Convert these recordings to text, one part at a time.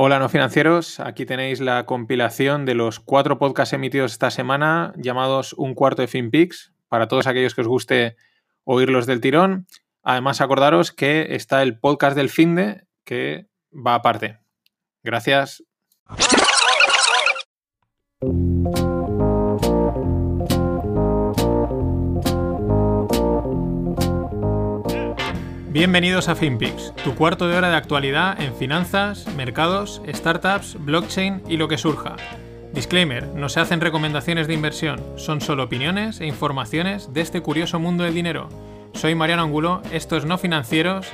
Hola no financieros, aquí tenéis la compilación de los cuatro podcasts emitidos esta semana llamados Un cuarto de FinPix, para todos aquellos que os guste oírlos del tirón. Además acordaros que está el podcast del Finde que va aparte. Gracias. Bienvenidos a FinPix, tu cuarto de hora de actualidad en finanzas, mercados, startups, blockchain y lo que surja. Disclaimer, no se hacen recomendaciones de inversión, son solo opiniones e informaciones de este curioso mundo del dinero. Soy Mariano Angulo, esto es No Financieros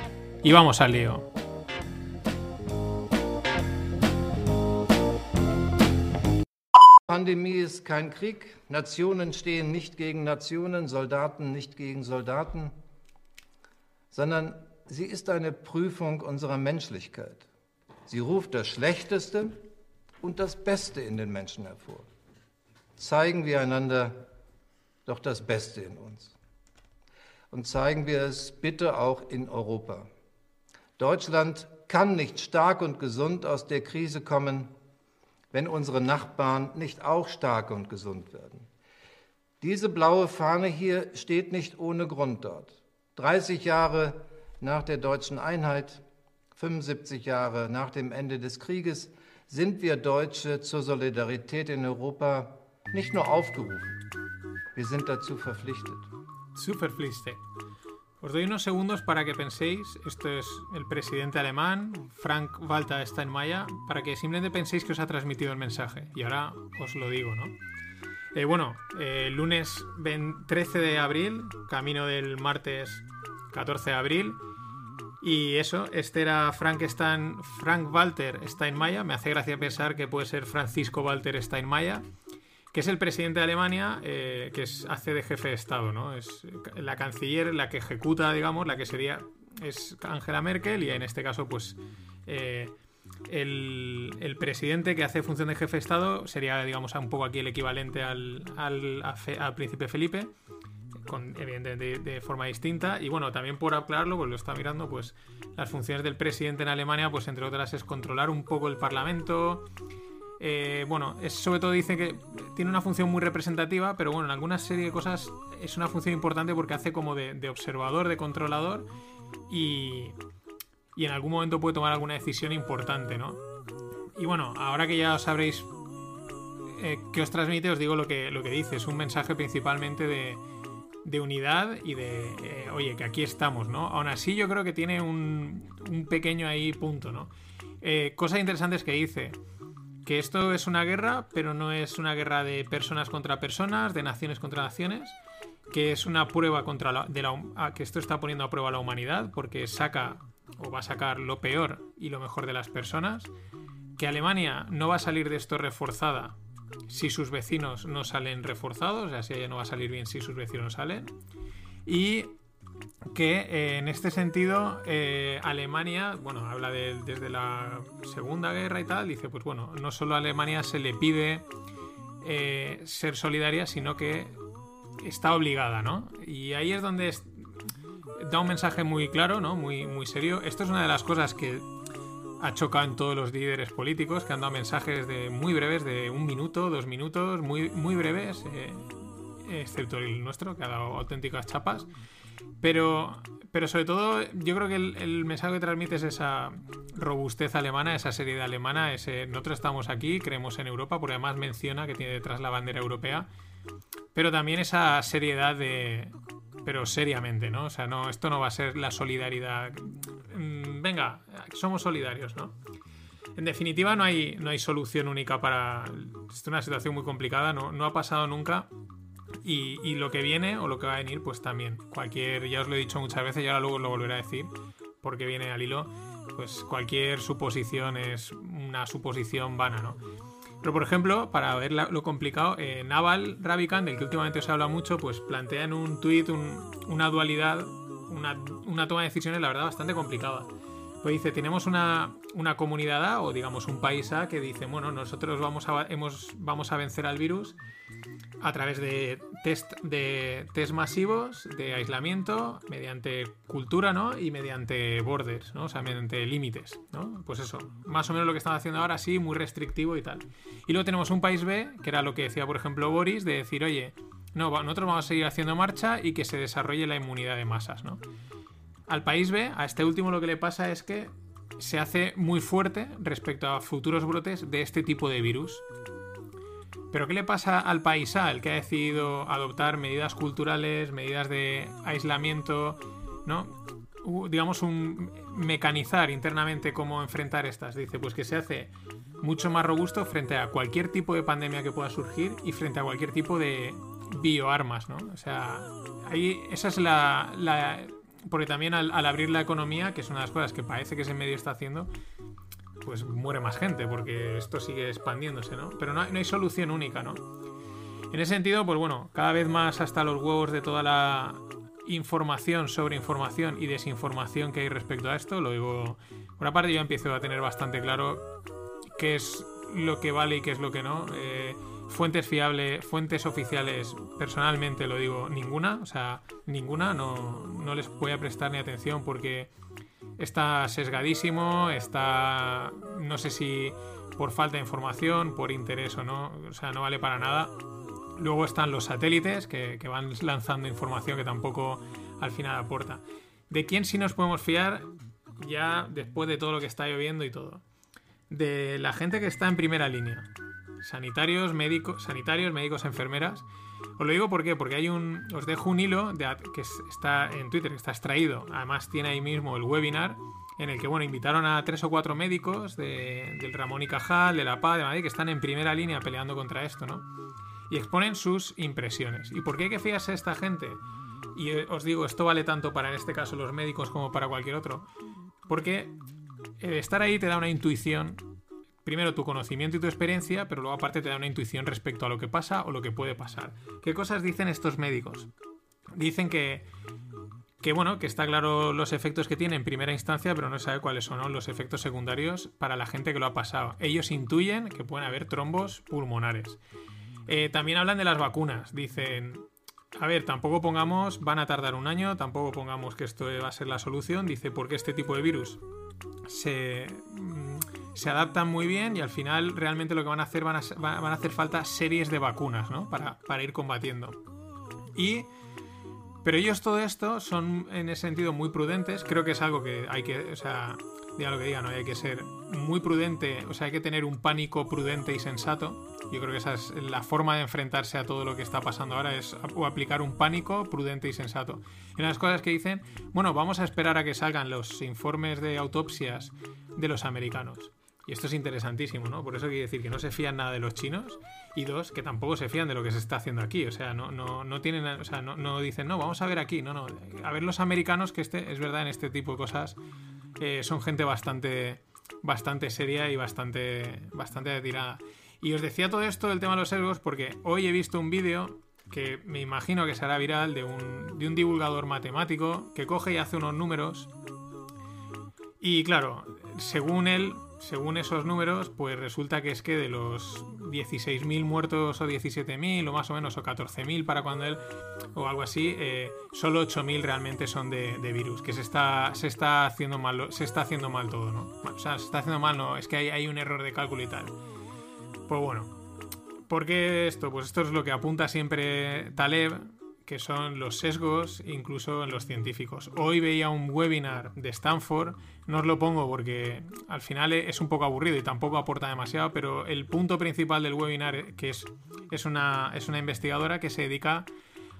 y vamos al lío. Pandemie ist kein Krieg, Nationen stehen nicht gegen Nationen, Soldaten nicht gegen Soldaten. Sondern sie ist eine Prüfung unserer Menschlichkeit. Sie ruft das Schlechteste und das Beste in den Menschen hervor. Zeigen wir einander doch das Beste in uns. Und zeigen wir es bitte auch in Europa. Deutschland kann nicht stark und gesund aus der Krise kommen, wenn unsere Nachbarn nicht auch stark und gesund werden. Diese blaue Fahne hier steht nicht ohne Grund dort. 30 Jahre nach der deutschen Einheit, 75 Jahre nach dem Ende des Krieges, sind wir Deutsche zur Solidarität in Europa nicht nur aufgerufen, wir sind dazu verpflichtet. Zu verpflichtet. Os doy unos segundos para que penséis, esto es el presidente alemán, Frank-Walter Steinmeier, para que simplemente penséis que os ha transmitido el mensaje. Y ahora os lo digo, ¿no? Eh, bueno, eh, lunes 13 de abril, camino del martes 14 de abril. Y eso, este era Frank, Frank Walter Steinmeier. Me hace gracia pensar que puede ser Francisco Walter Steinmeier, que es el presidente de Alemania, eh, que hace de jefe de Estado, ¿no? Es la canciller, la que ejecuta, digamos, la que sería es Angela Merkel y en este caso, pues el, presidente que hace función de jefe de Estado sería, digamos, un poco aquí el equivalente al, príncipe Felipe, con, evidentemente de, forma distinta. Y bueno, también por aclararlo, pues lo está mirando, pues las funciones del presidente en Alemania, pues entre otras es controlar un poco el parlamento. Eh, bueno, sobre todo dice que tiene una función muy representativa, pero bueno, en alguna serie de cosas es una función importante porque hace como de observador, de controlador y, y en algún momento puede tomar alguna decisión importante, ¿no? Y bueno, ahora que ya sabréis eh, qué os transmite, os digo lo que, lo que dice. Es un mensaje principalmente de, de unidad y de, eh, oye, que aquí estamos, ¿no? Aún así yo creo que tiene un, un pequeño ahí punto, ¿no? Eh, cosas interesantes que dice. Que esto es una guerra, pero no es una guerra de personas contra personas, de naciones contra naciones, que es una prueba contra la, de la, que esto está poniendo a prueba a la humanidad, porque saca o va a sacar lo peor y lo mejor de las personas, que Alemania no va a salir de esto reforzada si sus vecinos no salen reforzados, o sea, si ella no va a salir bien si sus vecinos salen, y que eh, en este sentido eh, Alemania, bueno, habla de, desde la Segunda Guerra y tal, dice, pues bueno, no solo a Alemania se le pide eh, ser solidaria, sino que está obligada, ¿no? Y ahí es donde da un mensaje muy claro, ¿no? Muy, muy serio. Esto es una de las cosas que ha chocado en todos los líderes políticos, que han dado mensajes de muy breves, de un minuto, dos minutos, muy, muy breves, eh, excepto el nuestro, que ha dado auténticas chapas. Pero, pero sobre todo, yo creo que el, mensaje que transmite es esa robustez alemana, esa seriedad alemana, ese nosotros estamos aquí, creemos en Europa, porque además menciona que tiene detrás la bandera europea, pero también esa seriedad de, pero seriamente, ¿no? O sea, no, esto no va a ser la solidaridad. Mm, venga, somos solidarios, ¿no? En definitiva, no hay, no hay solución única para. Es una situación muy complicada, no, no ha pasado nunca. Y, y, lo que viene o lo que va a venir, pues también. Cualquier, ya os lo he dicho muchas veces y ahora luego lo volveré a decir, porque viene al hilo. Pues cualquier suposición es una suposición vana, ¿no? Pero, por ejemplo, para ver lo complicado, eh, Naval Ravikant, del que últimamente os habla mucho, pues plantea en un tuit una dualidad, una, toma de decisiones, la verdad, bastante complicada. Pues dice, tenemos una, una comunidad A o digamos un país A que dice, bueno, nosotros vamos a, hemos, vamos a vencer al virus a través de test, de test masivos, de aislamiento, mediante cultura, ¿no? Y mediante borders, ¿no? O sea, mediante límites, ¿no? Pues eso, más o menos lo que están haciendo ahora, sí, muy restrictivo y tal. Y luego tenemos un país B, que era lo que decía, por ejemplo, Boris, de decir, oye, no, nosotros vamos a seguir haciendo marcha y que se desarrolle la inmunidad de masas, ¿no? Al país B, a este último lo que le pasa es que se hace muy fuerte respecto a futuros brotes de este tipo de virus. Pero ¿qué le pasa al país A, el que ha decidido adoptar medidas culturales, medidas de aislamiento, ¿no? digamos un mecanizar internamente cómo enfrentar estas. Dice, pues que se hace mucho más robusto frente a cualquier tipo de pandemia que pueda surgir y frente a cualquier tipo de bioarmas, ¿no? O sea, ahí esa es la, porque también al, abrir la economía, que es una de las cosas que parece que ese medio está haciendo, pues muere más gente, porque esto sigue expandiéndose, ¿no? Pero no hay, solución única, ¿no? En ese sentido, pues bueno, cada vez más hasta los huevos de toda la información sobre información y desinformación que hay respecto a esto, lo digo, por una parte yo empiezo a tener bastante claro qué es lo que vale y qué es lo que no. Eh, fuentes fiables, fuentes oficiales, personalmente lo digo, ninguna, o sea, ninguna, no, no les voy a prestar ni atención porque está sesgadísimo, está, no sé si por falta de información, por interés o no, o sea, no vale para nada. Luego están los satélites que, que van lanzando información que tampoco al final aporta. ¿De quién sí nos podemos fiar ya después de todo lo que está lloviendo y todo? De la gente que está en primera línea sanitarios, médicos, sanitarios, médicos, enfermeras. Os lo digo porque hay un, os dejo un hilo que está en Twitter, que está extraído. Además tiene ahí mismo el webinar en el que bueno invitaron a tres o cuatro médicos del Ramón y Cajal, de la PA, de Madrid, que están en primera línea peleando contra esto, ¿no? Y exponen sus impresiones. ¿Y por qué hay que fiarse a esta gente? Y eh, os digo, esto vale tanto para en este caso los médicos como para cualquier otro. Porque eh, estar ahí te da una intuición primero tu conocimiento y tu experiencia, pero luego aparte te da una intuición respecto a lo que pasa o lo que puede pasar. ¿Qué cosas dicen estos médicos? Dicen que, que bueno, que está claro los efectos que tiene en primera instancia, pero no sabe cuáles son los efectos secundarios para la gente que lo ha pasado. Ellos intuyen que pueden haber trombos pulmonares. Eh, también hablan de las vacunas. Dicen, a ver, tampoco pongamos, van a tardar un año, tampoco pongamos que esto va a ser la solución. Dice, porque este tipo de virus se se adaptan muy bien y al final realmente lo que van a hacer van a, van a hacer falta series de vacunas, ¿no? Para, para, ir combatiendo. Y... Pero ellos todo esto son en ese sentido muy prudentes. Creo que es algo que hay que... O sea, diga lo que diga, ¿no? Hay que ser muy prudente. O sea, hay que tener un pánico prudente y sensato. Yo creo que esa es la forma de enfrentarse a todo lo que está pasando ahora. Es o aplicar un pánico prudente y sensato. Y una de las cosas que dicen, bueno, vamos a esperar a que salgan los informes de autopsias de los americanos. Y esto es interesantísimo, ¿no? Por eso quiere decir que no se fían nada de los chinos y dos, que tampoco se fían de lo que se está haciendo aquí. O sea, no, no, no tienen, o sea, no, no, dicen, no, vamos a ver aquí, no, no. A ver los americanos, que este, es verdad, en este tipo de cosas, eh, son gente bastante, bastante seria y bastante, bastante tirada. Y os decía todo esto del tema de los sesgos porque hoy he visto un vídeo que me imagino que será viral de un, de un divulgador matemático que coge y hace unos números. Y claro, según él, según esos números, pues resulta que es que de los 16.000 muertos o 17.000 o más o menos o 14.000 para cuando él o algo así, eh, solo 8.000 realmente son de, virus, que se está, se está haciendo mal, se está haciendo mal todo, ¿no? O sea, se está haciendo mal, no, es que hay, hay un error de cálculo y tal. Pues bueno, ¿por qué esto? Pues esto es lo que apunta siempre Taleb que son los sesgos incluso en los científicos. Hoy veía un webinar de Stanford, no os lo pongo porque al final es un poco aburrido y tampoco aporta demasiado, pero el punto principal del webinar, que es, es, una, es una investigadora que se dedica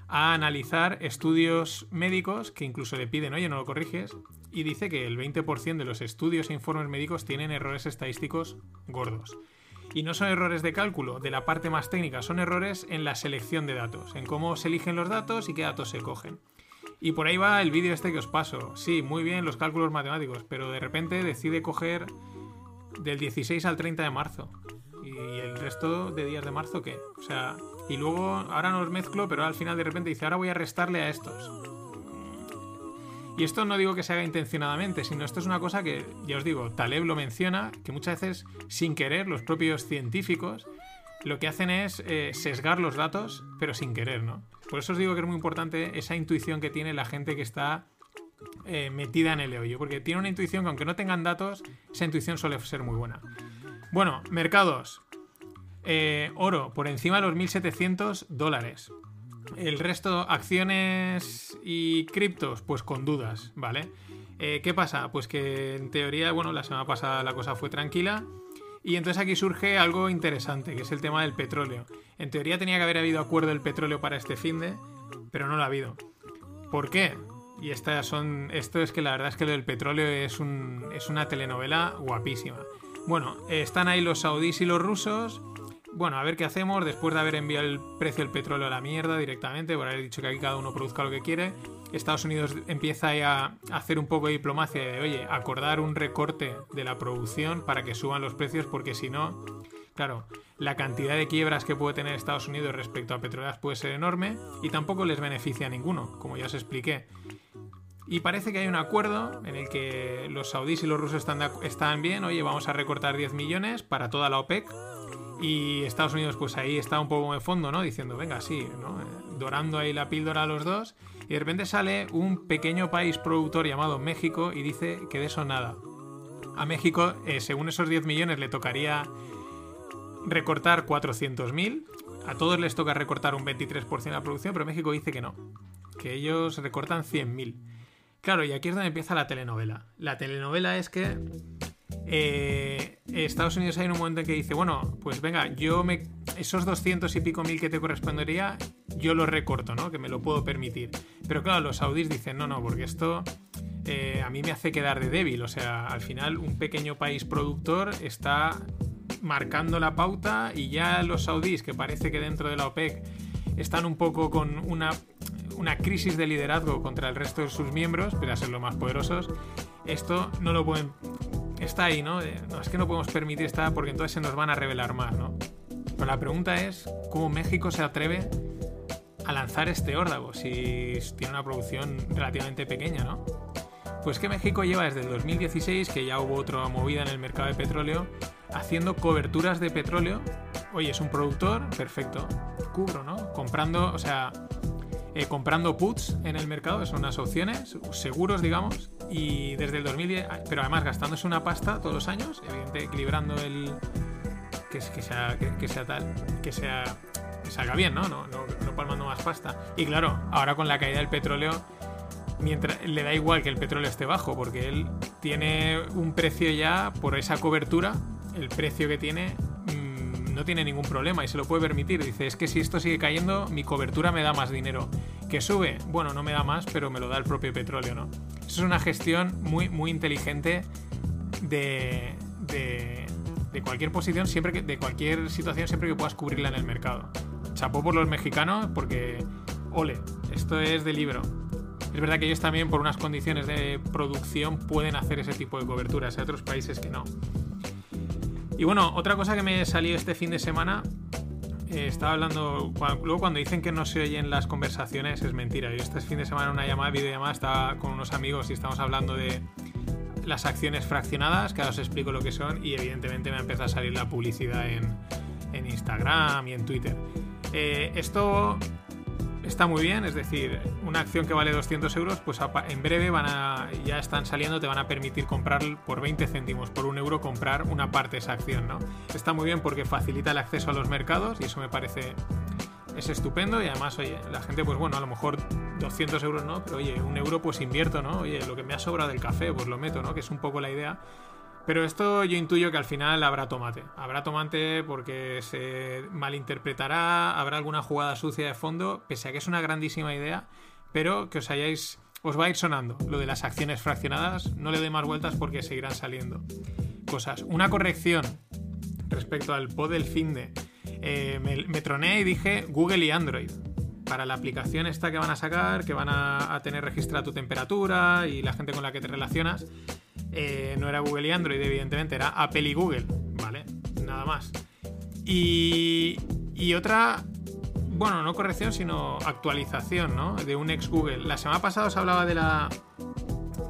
a analizar estudios médicos que incluso le piden, oye, no lo corriges, y dice que el 20% de los estudios e informes médicos tienen errores estadísticos gordos. Y no son errores de cálculo de la parte más técnica, son errores en la selección de datos, en cómo se eligen los datos y qué datos se cogen. Y por ahí va el vídeo este que os paso. Sí, muy bien los cálculos matemáticos, pero de repente decide coger del 16 al 30 de marzo. ¿Y el resto de días de marzo qué? O sea, y luego ahora no los mezclo, pero al final de repente dice, ahora voy a restarle a estos. Y esto no digo que se haga intencionadamente, sino esto es una cosa que, ya os digo, Taleb lo menciona, que muchas veces sin querer los propios científicos lo que hacen es eh, sesgar los datos, pero sin querer, ¿no? Por eso os digo que es muy importante esa intuición que tiene la gente que está eh, metida en el hoyo, porque tiene una intuición que aunque no tengan datos, esa intuición suele ser muy buena. Bueno, mercados. Eh, oro por encima de los 1.700 dólares. El resto, acciones y criptos, pues con dudas, ¿vale? Eh, ¿Qué pasa? Pues que en teoría, bueno, la semana pasada la cosa fue tranquila. Y entonces aquí surge algo interesante, que es el tema del petróleo. En teoría tenía que haber habido acuerdo del petróleo para este fin de, pero no lo ha habido. ¿Por qué? Y estas son, esto es que la verdad es que lo del petróleo es, un, es una telenovela guapísima. Bueno, están ahí los saudíes y los rusos bueno, a ver qué hacemos después de haber enviado el precio del petróleo a la mierda directamente, por haber dicho que aquí cada uno produzca lo que quiere. Estados Unidos empieza a hacer un poco de diplomacia de, oye, acordar un recorte de la producción para que suban los precios, porque si no, claro, la cantidad de quiebras que puede tener Estados Unidos respecto a petroleras puede ser enorme y tampoco les beneficia a ninguno, como ya os expliqué. Y parece que hay un acuerdo en el que los saudíes y los rusos están, bien, oye, vamos a recortar 10 millones para toda la OPEC y Estados Unidos, pues ahí está un poco de fondo, ¿no? Diciendo, venga, sí, ¿no? Eh, dorando ahí la píldora a los dos. Y de repente sale un pequeño país productor llamado México y dice que de eso nada. A México, eh, según esos 10 millones, le tocaría recortar 400.000. A todos les toca recortar un 23% de la producción, pero México dice que no. Que ellos recortan 100.000. Claro, y aquí es donde empieza la telenovela. La telenovela es que eh, Estados Unidos hay un momento en que dice, bueno, pues venga, yo me esos 200 y pico mil que te correspondería, yo lo recorto, ¿no? Que me lo puedo permitir. Pero claro, los saudíes dicen, no, no, porque esto eh, a mí me hace quedar de débil. O sea, al final un pequeño país productor está marcando la pauta y ya los saudíes, que parece que dentro de la OPEC están un poco con una, una crisis de liderazgo contra el resto de sus miembros, pero a ser los más poderosos, esto no lo pueden está ahí, ¿no? Es que no podemos permitir esta porque entonces se nos van a revelar más, ¿no? Pero la pregunta es, ¿cómo México se atreve a lanzar este órdago si tiene una producción relativamente pequeña, ¿no? Pues que México lleva desde el 2016, que ya hubo otra movida en el mercado de petróleo, haciendo coberturas de petróleo. Oye, es un productor, perfecto, cubro, ¿no? Comprando, o sea, eh, comprando puts en el mercado, son unas opciones, seguros, digamos, y desde el 2010, pero además gastándose una pasta todos los años, evidentemente equilibrando el. que, sea, que, sea tal, que sea. que salga bien, ¿no? No, ¿no? no palmando más pasta. Y claro, ahora con la caída del petróleo, mientras le da igual que el petróleo esté bajo, porque él tiene un precio ya por esa cobertura, el precio que tiene no tiene ningún problema y se lo puede permitir. Dice, es que si esto sigue cayendo, mi cobertura me da más dinero. ¿Que sube? Bueno, no me da más, pero me lo da el propio petróleo, ¿no? Eso es una gestión muy, muy inteligente de, de, cualquier posición, siempre que, de cualquier situación, siempre que puedas cubrirla en el mercado. Chapó por los mexicanos porque, ole, esto es de libro. Es verdad que ellos también, por unas condiciones de producción, pueden hacer ese tipo de coberturas. Hay otros países que no. Y bueno, otra cosa que me salió este fin de semana, eh, estaba hablando, luego cuando dicen que no se oyen las conversaciones es mentira. Yo este fin de semana en una llamada, videollamada, estaba con unos amigos y estamos hablando de las acciones fraccionadas, que ahora os explico lo que son y evidentemente me empieza a salir la publicidad en, Instagram y en Twitter. Eh, esto está muy bien, es decir, una acción que vale 200 euros, pues en breve van a, ya están saliendo, te van a permitir comprar por 20 céntimos, por un euro, comprar una parte de esa acción, ¿no? Está muy bien porque facilita el acceso a los mercados y eso me parece es estupendo y además, oye, la gente, pues bueno, a lo mejor 200 euros no, pero oye, un euro pues invierto, ¿no? Oye, lo que me ha sobrado del café, pues lo meto, ¿no? Que es un poco la idea. Pero esto yo intuyo que al final habrá tomate. Habrá tomate porque se malinterpretará, habrá alguna jugada sucia de fondo, pese a que es una grandísima idea, pero que os hayáis. Os va a ir sonando lo de las acciones fraccionadas. No le doy más vueltas porque seguirán saliendo cosas. Una corrección respecto al pod del fin de. Eh, me, troné y dije Google y Android. Para la aplicación esta que van a sacar, que van a, a tener registrada tu temperatura y la gente con la que te relacionas, eh, no era Google y Android, evidentemente, era Apple y Google, ¿vale? Nada más. Y, y otra, bueno, no corrección, sino actualización, ¿no? De un ex Google. La semana pasada os hablaba de la,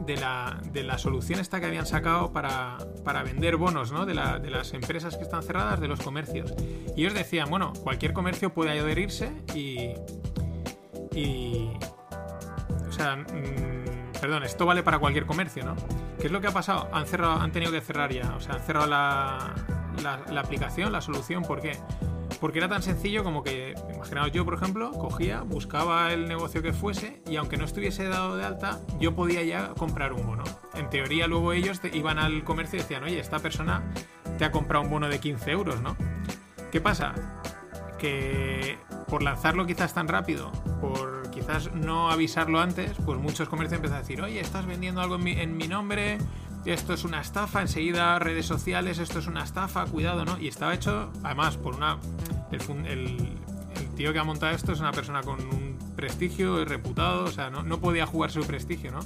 de la, de la solución esta que habían sacado para, para vender bonos, ¿no? De, de, las empresas que están cerradas, de los comercios. Y ellos decían, bueno, cualquier comercio puede adherirse y... y o sea, mmm, perdón, esto vale para cualquier comercio, ¿no? ¿Qué es lo que ha pasado? Han, cerrado, han tenido que cerrar ya, o sea, han cerrado la, aplicación, la solución, ¿por qué? Porque era tan sencillo como que, imaginaos yo, por ejemplo, cogía, buscaba el negocio que fuese y aunque no estuviese dado de alta, yo podía ya comprar un bono. En teoría, luego ellos te, iban al comercio y decían, oye, esta persona te ha comprado un bono de 15 euros, ¿no? ¿Qué pasa? Que por lanzarlo quizás tan rápido, por quizás no avisarlo antes, pues muchos comercios empiezan a decir, oye, estás vendiendo algo en mi, nombre, esto es una estafa, enseguida redes sociales, esto es una estafa, cuidado, ¿no? Y estaba hecho, además, por una... El, tío que ha montado esto es una persona con un prestigio y reputado, o sea, no, podía jugar su prestigio, ¿no?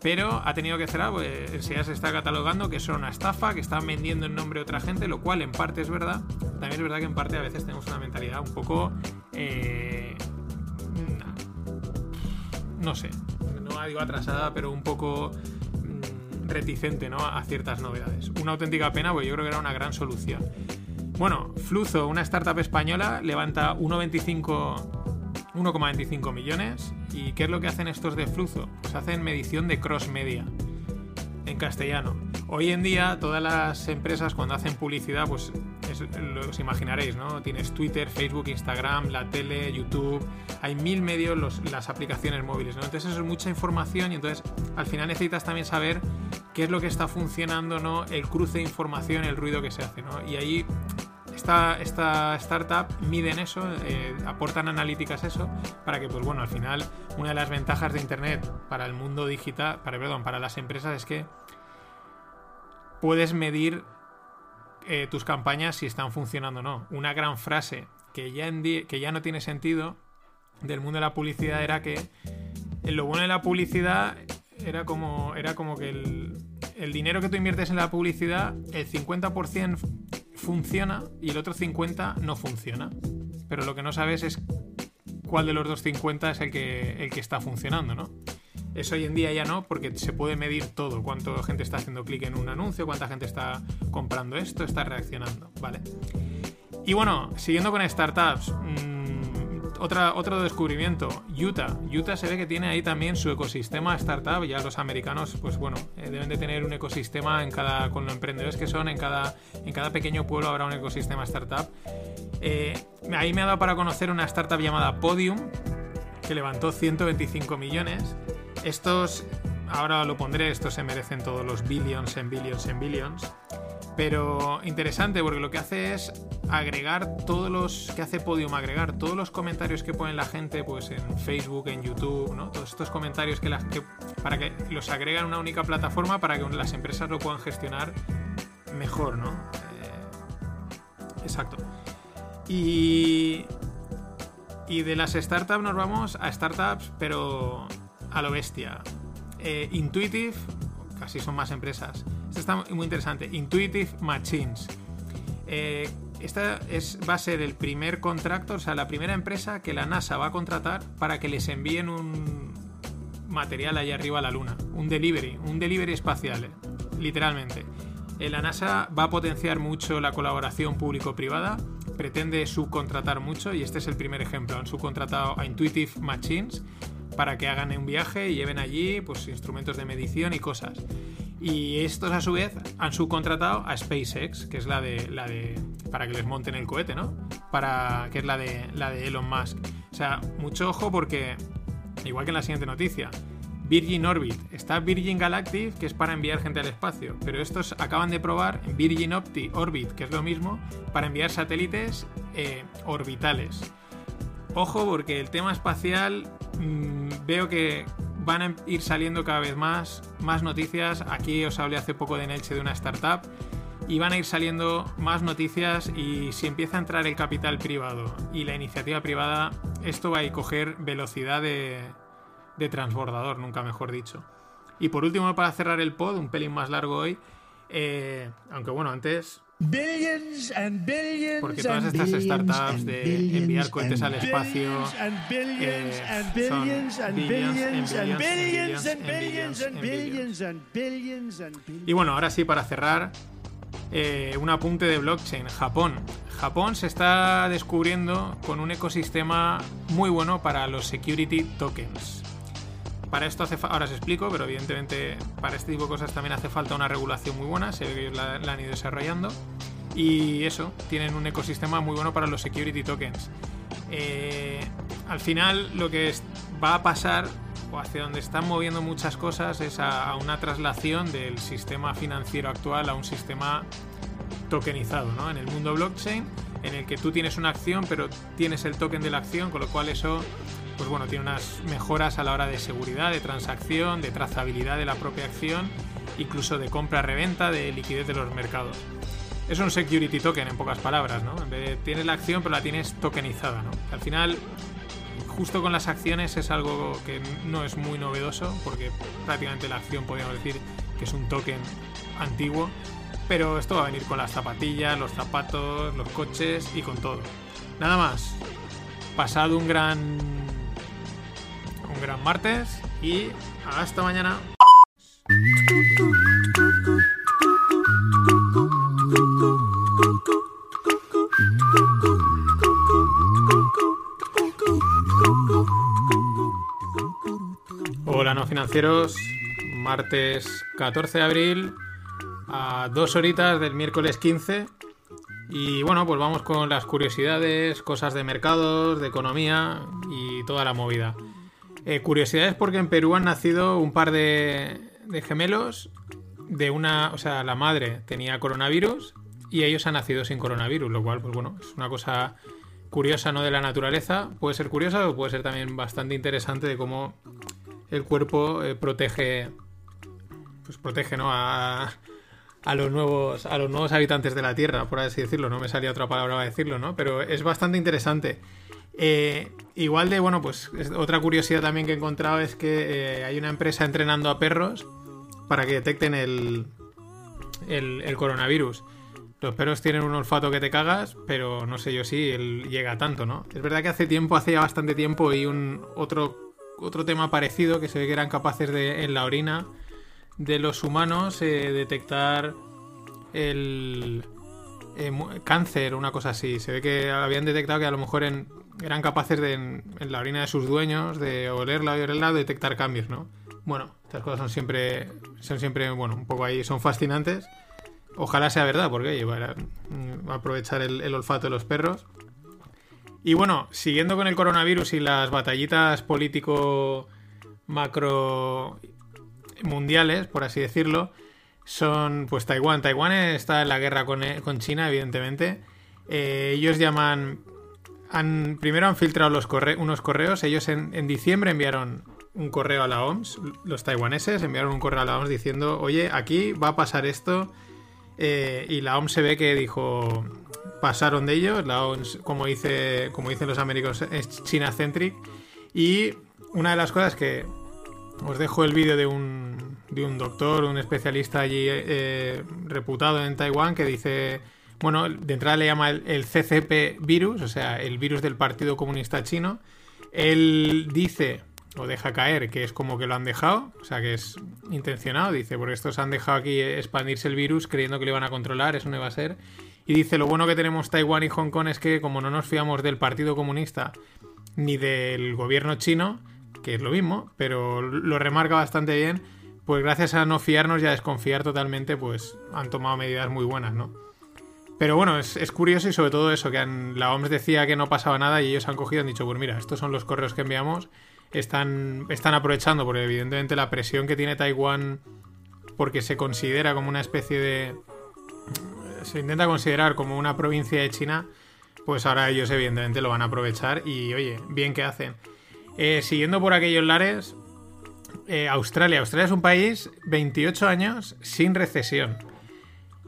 Pero ha tenido que cerrar, pues enseguida se está catalogando que es una estafa, que están vendiendo en nombre de otra gente, lo cual en parte es verdad. También es verdad que en parte a veces tenemos una mentalidad un poco... Eh, no sé, no digo atrasada, pero un poco reticente ¿no? a ciertas novedades. Una auténtica pena, porque yo creo que era una gran solución. Bueno, Fluzo, una startup española, levanta 1,25 millones. ¿Y qué es lo que hacen estos de Fluzo? Pues hacen medición de cross media en castellano. Hoy en día todas las empresas cuando hacen publicidad, pues es, os imaginaréis, ¿no? Tienes Twitter, Facebook, Instagram, la tele, YouTube, hay mil medios, los, las aplicaciones móviles, ¿no? Entonces eso es mucha información y entonces al final necesitas también saber qué es lo que está funcionando, ¿no? El cruce de información, el ruido que se hace, ¿no? Y ahí esta, esta, startup miden eso, eh, aportan analíticas eso, para que, pues bueno, al final, una de las ventajas de Internet para el mundo digital, para, perdón, para las empresas es que puedes medir eh, tus campañas si están funcionando o no. Una gran frase que ya, en que ya no tiene sentido del mundo de la publicidad era que lo bueno de la publicidad era como, era como que el, el dinero que tú inviertes en la publicidad, el 50% funciona y el otro 50 no funciona. Pero lo que no sabes es cuál de los dos 50 es el que, el que está funcionando, ¿no? Eso hoy en día ya no, porque se puede medir todo. Cuánta gente está haciendo clic en un anuncio, cuánta gente está comprando esto, está reaccionando, ¿vale? Y bueno, siguiendo con startups, mmm, otra, otro descubrimiento, Utah. Utah se ve que tiene ahí también su ecosistema startup. Ya los americanos, pues bueno, eh, deben de tener un ecosistema en cada, con los emprendedores que son, en cada, en cada pequeño pueblo habrá un ecosistema startup. Eh, ahí me ha dado para conocer una startup llamada Podium, que levantó 125 millones. Estos, ahora lo pondré, estos se merecen todos los billions en billions en billions. Pero interesante porque lo que hace es agregar todos los que hace Podium, agregar todos los comentarios que pone la gente pues en Facebook, en YouTube, ¿no? Todos estos comentarios que, las, que para que los agregan una única plataforma para que las empresas lo puedan gestionar mejor, ¿no? Eh, exacto. Y y de las startups nos vamos a startups, pero a lo bestia. Eh, Intuitive, casi son más empresas. Esto está muy interesante. Intuitive Machines. Eh, esta es, va a ser el primer contrato, o sea, la primera empresa que la NASA va a contratar para que les envíen un material allá arriba a la Luna. Un delivery, un delivery espacial, literalmente. Eh, la NASA va a potenciar mucho la colaboración público-privada, pretende subcontratar mucho y este es el primer ejemplo. Han subcontratado a Intuitive Machines para que hagan un viaje y lleven allí pues, instrumentos de medición y cosas. Y estos a su vez han subcontratado a SpaceX, que es la de la de para que les monten el cohete, ¿no? Para que es la de la de Elon Musk. O sea, mucho ojo porque igual que en la siguiente noticia, Virgin Orbit, está Virgin Galactic, que es para enviar gente al espacio, pero estos acaban de probar Virgin Opti Orbit, que es lo mismo, para enviar satélites eh, orbitales. Ojo porque el tema espacial mmm, veo que van a ir saliendo cada vez más, más noticias. Aquí os hablé hace poco de Nelche de una startup. Y van a ir saliendo más noticias y si empieza a entrar el capital privado y la iniciativa privada, esto va a coger velocidad de, de transbordador, nunca mejor dicho. Y por último, para cerrar el pod, un pelín más largo hoy, Eh, aunque bueno, antes Billions and billions Porque todas and estas startups de enviar cohetes al espacio. Y bueno, ahora sí, para cerrar, eh, un apunte de blockchain. Japón. Japón se está descubriendo con un ecosistema muy bueno para los security tokens. Para esto hace ahora os explico, pero evidentemente para este tipo de cosas también hace falta una regulación muy buena, se ellos la, han ido desarrollando. Y eso, tienen un ecosistema muy bueno para los security tokens. Eh, al final lo que va a pasar, o hacia donde están moviendo muchas cosas, es a, a una traslación del sistema financiero actual a un sistema tokenizado, ¿no? En el mundo blockchain, en el que tú tienes una acción, pero tienes el token de la acción, con lo cual eso, pues bueno, tiene unas mejoras a la hora de seguridad, de transacción, de trazabilidad de la propia acción, incluso de compra-reventa, de liquidez de los mercados. Es un security token, en pocas palabras, ¿no? En vez de tienes la acción, pero la tienes tokenizada, ¿no? Al final, justo con las acciones es algo que no es muy novedoso, porque prácticamente la acción podríamos decir que es un token antiguo, pero esto va a venir con las zapatillas, los zapatos, los coches y con todo. Nada más. Pasado un gran un gran martes y hasta mañana. Hola no financieros, martes 14 de abril a dos horitas del miércoles 15 y bueno pues vamos con las curiosidades, cosas de mercados, de economía y toda la movida. Eh, curiosidades porque en Perú han nacido un par de, de gemelos de una, o sea, la madre tenía coronavirus y ellos han nacido sin coronavirus, lo cual pues bueno, es una cosa curiosa no de la naturaleza, puede ser curiosa o puede ser también bastante interesante de cómo el cuerpo eh, protege pues protege ¿no? a, a los nuevos a los nuevos habitantes de la tierra por así decirlo. No me salía otra palabra para decirlo no pero es bastante interesante. Eh, igual de bueno pues es- otra curiosidad también que he encontrado es que eh, hay una empresa entrenando a perros para que detecten el el, el coronavirus. Los perros tienen un olfato que te cagas, pero no sé yo si él llega tanto, ¿no? Es verdad que hace tiempo, hace ya bastante tiempo, y un otro, otro tema parecido que se ve que eran capaces de, en la orina de los humanos, eh, detectar el eh, cáncer, una cosa así. Se ve que habían detectado que a lo mejor eran capaces de, en, la orina de sus dueños, de olerla y olerla, detectar cambios, ¿no? Bueno, estas cosas son siempre, son siempre, bueno, un poco ahí, son fascinantes. Ojalá sea verdad, porque mm, aprovechar el olfato de los perros. Y bueno, siguiendo con el coronavirus y las batallitas político macro mundiales, por así decirlo, son pues Taiwán. Taiwán está en la guerra con, eh, con China, evidentemente. Eh, ellos llaman... Han, primero han filtrado unos correos. Ellos en, en diciembre enviaron un correo a la OMS. Los taiwaneses enviaron un correo a la OMS diciendo, oye, aquí va a pasar esto. Eh, y la OMS se ve que dijo, pasaron de ellos. La OMS, como, dice, como dicen los americanos, es China-centric. Y una de las cosas que os dejo el vídeo de un, de un doctor, un especialista allí eh, reputado en Taiwán que dice, bueno, de entrada le llama el, CCP virus, o sea, el virus del Partido Comunista Chino. Él dice, o deja caer, que es como que lo han dejado, o sea, que es intencionado, dice, porque estos han dejado aquí expandirse el virus creyendo que lo iban a controlar, eso no iba a ser. Y dice, lo bueno que tenemos Taiwán y Hong Kong es que como no nos fiamos del Partido Comunista ni del gobierno chino, que es lo mismo, pero lo remarca bastante bien, pues gracias a no fiarnos y a desconfiar totalmente, pues han tomado medidas muy buenas, ¿no? Pero bueno, es, es curioso y sobre todo eso, que la OMS decía que no pasaba nada y ellos han cogido y han dicho, pues mira, estos son los correos que enviamos, están, están aprovechando, porque evidentemente la presión que tiene Taiwán, porque se considera como una especie de... se intenta considerar como una provincia de China, pues ahora ellos evidentemente lo van a aprovechar y oye, bien que hacen. Eh, siguiendo por aquellos lares, eh, Australia. Australia es un país 28 años sin recesión.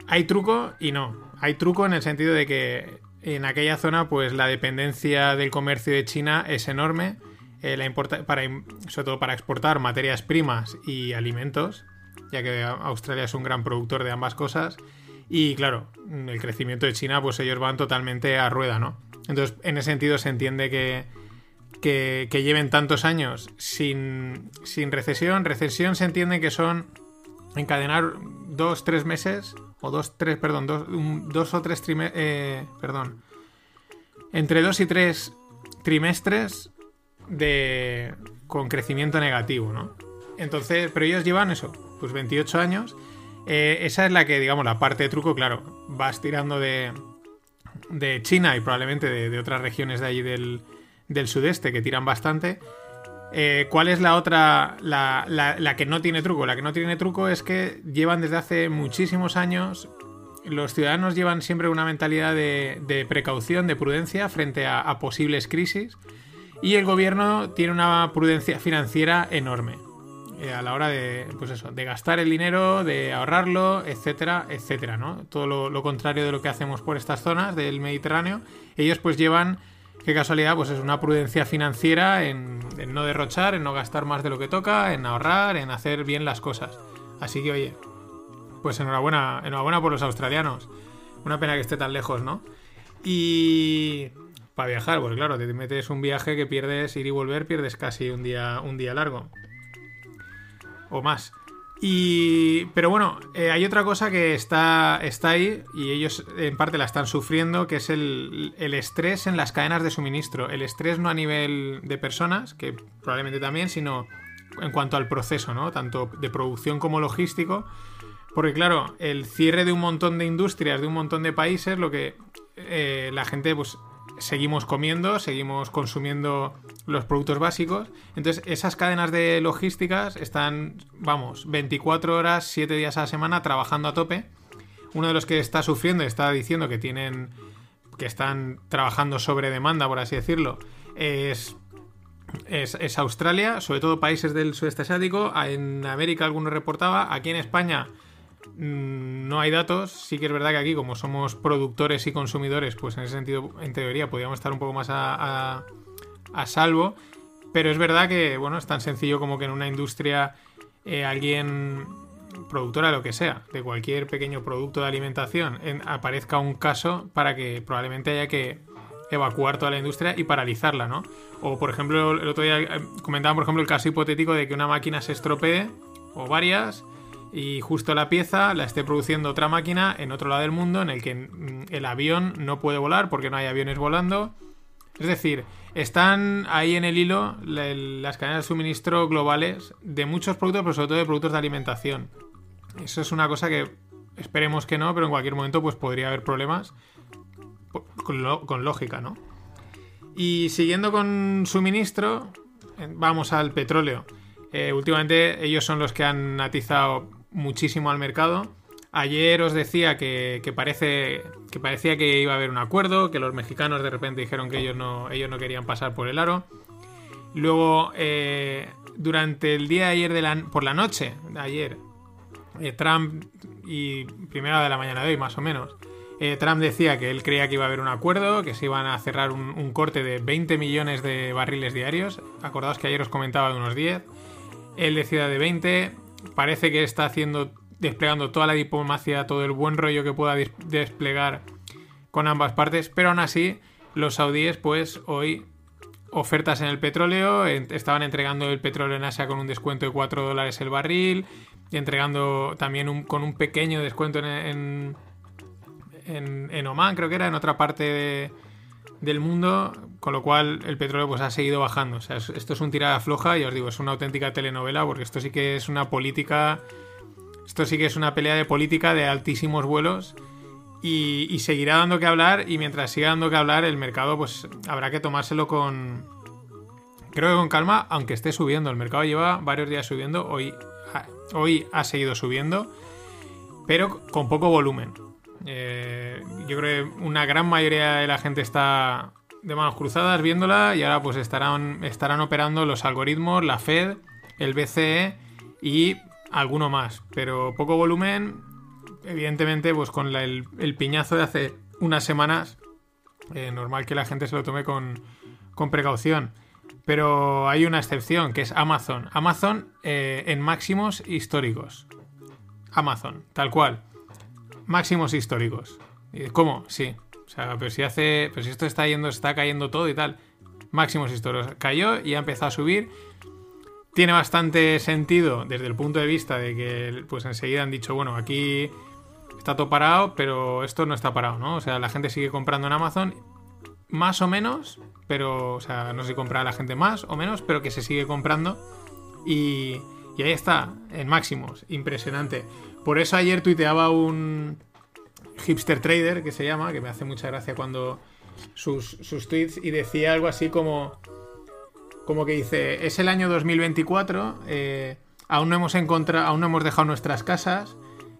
Hay truco y no. Hay truco en el sentido de que en aquella zona, pues la dependencia del comercio de China es enorme. eh, la importa para, sobre todo para exportar materias primas y alimentos. ya que Australia es un gran productor de ambas cosas. Y claro, el crecimiento de China, pues ellos van totalmente a rueda, ¿no? Entonces, en ese sentido se entiende que, que, lleven tantos años sin, sin recesión. Recesión se entiende que son encadenar dos, tres meses, o dos, tres, perdón, dos, dos o tres trimestres, perdón, entre dos y tres trimestres de con crecimiento negativo, ¿no? Entonces, pero ellos llevan eso, pues 28 años. Eh, esa es la que, digamos, la parte de truco, claro, vas tirando de, de China y probablemente de otras regiones de allí del, del sudeste que tiran bastante. Eh, ¿Cuál es la otra, la, la- que no tiene truco? La que no tiene truco es que llevan desde hace muchísimos años, los ciudadanos llevan siempre una mentalidad de, precaución, de prudencia frente a, posibles crisis y el gobierno tiene una prudencia financiera enorme eh, a la hora de, pues eso, de gastar el dinero, de ahorrarlo, etcétera, etcétera, ¿no? Todo lo contrario de lo que hacemos por estas zonas del Mediterráneo. Ellos pues llevan, qué casualidad, pues es una prudencia financiera en, no derrochar, en no gastar más de lo que toca, en ahorrar, en hacer bien las cosas. Así que oye, pues enhorabuena, enhorabuena por los australianos. Una pena que esté tan lejos, ¿no? Y para viajar, pues claro, te metes un viaje que pierdes ir y volver, pierdes casi un día, un día largo o más. Y, pero bueno, eh, hay otra cosa que está, está ahí y ellos en parte la están sufriendo, que es el, el estrés en las cadenas de suministro. El estrés no a nivel de personas, que probablemente también, sino en cuanto al proceso, ¿no? Tanto de producción como logístico. Porque claro, el cierre de un montón de industrias, de un montón de países, lo que eh, la gente pues seguimos comiendo, seguimos consumiendo los productos básicos. Entonces, esas cadenas de logísticas están, vamos, 24 horas, 7 días a la semana trabajando a tope. Uno de los que está sufriendo, está diciendo que tienen que están trabajando sobre demanda, por así decirlo, es, es, es Australia, sobre todo países del sudeste asiático. En América algunos reportaba, aquí en España no hay datos. Sí que es verdad que aquí, como somos productores y consumidores, pues en ese sentido, en teoría, podríamos estar un poco más a, salvo. Pero es verdad que, bueno, es tan sencillo como que en una industria eh, alguien, productora de lo que sea, de cualquier pequeño producto de alimentación, en- aparezca un caso para que probablemente haya que evacuar toda la industria y paralizarla, ¿no? O, por ejemplo, el otro día eh, comentaban, por ejemplo, el caso hipotético de que una máquina se estropee, o varias, y justo la pieza la esté produciendo otra máquina en otro lado del mundo en el que mm, el avión no puede volar porque no hay aviones volando. Es decir, están ahí en el hilo la- las cadenas de suministro globales de muchos productos, pero sobre todo de productos de alimentación. Eso es una cosa que esperemos que no, pero en cualquier momento pues podría haber problemas con lógica, ¿no? Y siguiendo con suministro, eh, vamos al petróleo. Eh, últimamente ellos son los que han atizado muchísimo al mercado. Ayer os decía que, parece que parecía que iba a haber un acuerdo, que los mexicanos de repente dijeron que ellos no, ellos no querían pasar por el aro. Luego, eh, durante el día de ayer de la, por la noche, de ayer, eh, Trump y primera de la mañana de hoy, más o menos, eh, Trump decía que él creía que iba a haber un acuerdo, que se iban a cerrar un, un corte de 20 millones de barriles diarios. Acordaos que ayer os comentaba de unos 10. Él decía de 20. Parece que está haciendo, desplegando toda la diplomacia, todo el buen rollo que pueda desplegar con ambas partes. Pero aún así, los saudíes, pues hoy ofertas en el petróleo, estaban entregando el petróleo en Asia con un descuento de 4 dólares el barril, entregando también con un pequeño descuento en, en, en- en Oman, creo que era, en otra parte de- del mundo, con lo cual el petróleo pues ha seguido bajando. O sea, es- esto es un tirada floja y os digo, es una auténtica telenovela porque esto sí que es una política, esto sí que es una pelea de política de altísimos vuelos y, seguirá dando que hablar y mientras siga dando que hablar el mercado pues habrá que tomárselo con creo que con calma aunque esté subiendo el mercado lleva varios días subiendo hoy hoy ha seguido subiendo pero con poco volumen Eh, yo creo que una gran mayoría de la gente está de manos cruzadas viéndola y ahora pues estarán estarán operando los algoritmos la Fed el BCE y alguno más pero poco volumen evidentemente, pues con el piñazo de hace unas semanas, eh, normal que la gente se lo tome con, con precaución. Pero hay una excepción, que es Amazon. Amazon eh, en máximos históricos. Amazon, tal cual. Máximos históricos. ¿Cómo? Sí. O sea, pero si hace. Pero si esto está yendo, está cayendo todo y tal. Máximos históricos. Cayó y ha empezado a subir. Tiene bastante sentido desde el punto de vista de que pues enseguida han dicho, bueno, aquí está todo parado, pero esto no está parado, ¿no? O sea, la gente sigue comprando en Amazon más o menos, pero, o sea, no sé si compra la gente más o menos, pero que se sigue comprando. Y ahí está, en máximos, impresionante. Por eso ayer tuiteaba un hipster trader que se llama, que me hace mucha gracia cuando sus, sus tweets y decía algo así como, como que dice, es el año 2024, eh, aún no hemos encontrado, aún no hemos dejado nuestras casas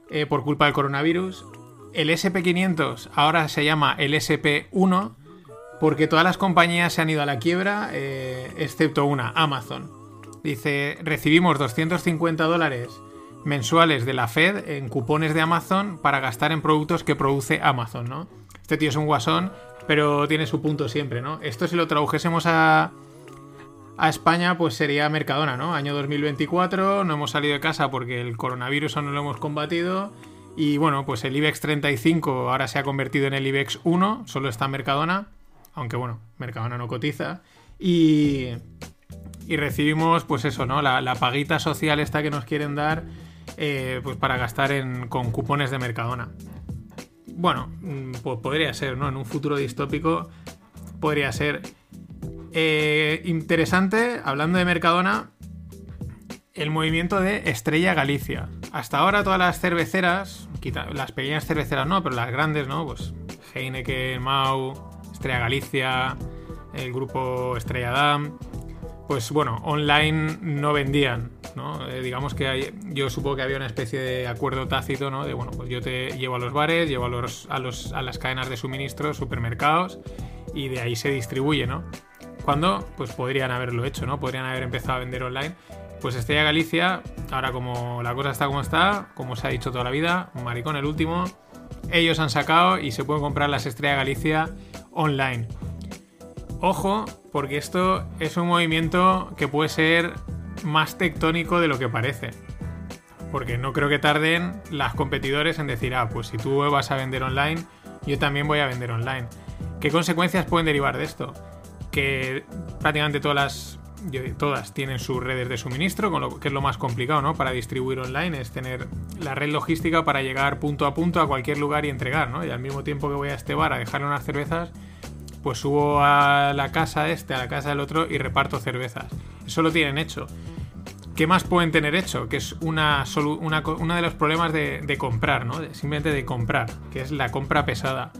eh, por culpa del coronavirus. El SP500 ahora se llama el SP1 porque todas las compañías se han ido a la quiebra, eh, excepto una, Amazon. Dice, recibimos 250 dólares mensuales de la Fed en cupones de Amazon para gastar en productos que produce Amazon, ¿no? Este tío es un guasón, pero tiene su punto siempre, ¿no? Esto si lo tradujésemos a, a España, pues sería Mercadona, ¿no? Año 2024, no hemos salido de casa porque el coronavirus aún no lo hemos combatido. Y bueno, pues el IBEX 35 ahora se ha convertido en el IBEX 1, solo está Mercadona, aunque bueno, Mercadona no cotiza. Y, y recibimos, pues eso, ¿no? La, la paguita social esta que nos quieren dar eh, pues para gastar en, con cupones de Mercadona. Bueno, mm, pues podría ser, ¿no? En un futuro distópico podría ser. Eh, interesante, hablando de Mercadona, el movimiento de Estrella Galicia. Hasta ahora todas las cerveceras, las pequeñas cerveceras no, pero las grandes, ¿no? Pues Heineken, Mau, Estrella Galicia, el grupo Estrella Damm, pues bueno, online no vendían, ¿no? Eh, digamos que hay- yo supongo que había una especie de acuerdo tácito, ¿no? De bueno, pues yo te llevo a los bares, llevo a, los, a, los, a las cadenas de suministro, supermercados, y de ahí se distribuye, ¿no? Cuando, pues podrían haberlo hecho, ¿no? Podrían haber empezado a vender online. Pues Estrella Galicia, ahora como la cosa está como está, como se ha dicho toda la vida, maricón el último, ellos han sacado y se pueden comprar las Estrella Galicia online. Ojo, porque esto es un movimiento que puede ser más tectónico de lo que parece. Porque no creo que tarden las competidores en decir, ah, pues si tú vas a vender online, yo también voy a vender online. ¿Qué consecuencias pueden derivar de esto? Que prácticamente todas las tienen sus redes de suministro, con lo que es lo más complicado, ¿no? Para distribuir online, es tener la red logística para llegar punto a punto a cualquier lugar y entregar, ¿no? Y al mismo tiempo que voy a este bar a dejarle unas cervezas, pues subo a la casa este, a la casa del otro y reparto cervezas. Eso lo tienen hecho. ¿Qué más pueden tener hecho? Que es una, una uno de los problemas de, de comprar, ¿no? Simplemente de comprar, que es la compra pesada.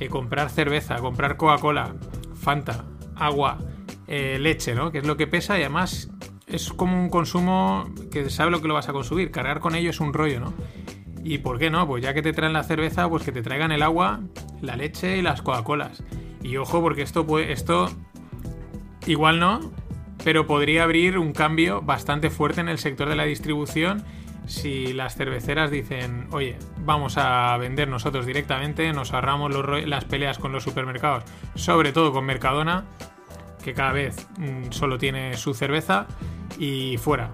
Eh, comprar cerveza, comprar Coca-Cola, Fanta, agua, eh, leche, ¿no? Que es lo que pesa y además es como un consumo que sabe lo que lo vas a consumir. Cargar con ello es un rollo, ¿no? ¿Y por qué no? Pues ya que te traen la cerveza, pues que te traigan el agua, la leche y las Coca-Colas. Y ojo, porque esto puede, esto igual no, pero podría abrir un cambio bastante fuerte en el sector de la distribución si las cerveceras dicen, oye, vamos a vender nosotros directamente, nos ahorramos las peleas con los supermercados, sobre todo con Mercadona, que cada vez mm, solo tiene su cerveza y fuera.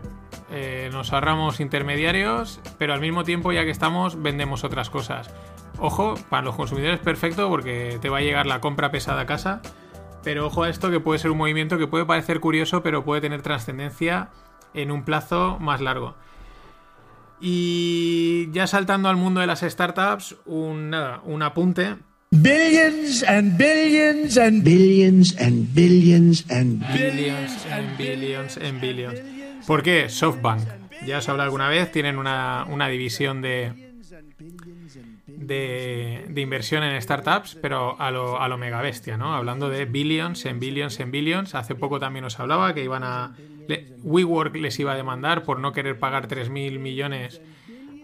Eh, nos ahorramos intermediarios, pero al mismo tiempo, ya que estamos, vendemos otras cosas. Ojo, para los consumidores perfecto porque te va a llegar la compra pesada a casa. Pero ojo a esto que puede ser un movimiento que puede parecer curioso, pero puede tener trascendencia en un plazo más largo. Y ya saltando al mundo de las startups, un, nada, un apunte. Billions and billions and billions and billions and Billions and billions and billions. ¿Por qué? SoftBank. Ya os hablado alguna vez, tienen una, una división de, de, inversión en startups, pero a lo, a lo mega bestia, ¿no? Hablando de billions en billions en billions. Hace poco también os hablaba que iban a. le- WeWork les iba a demandar por no querer pagar 3.000 millones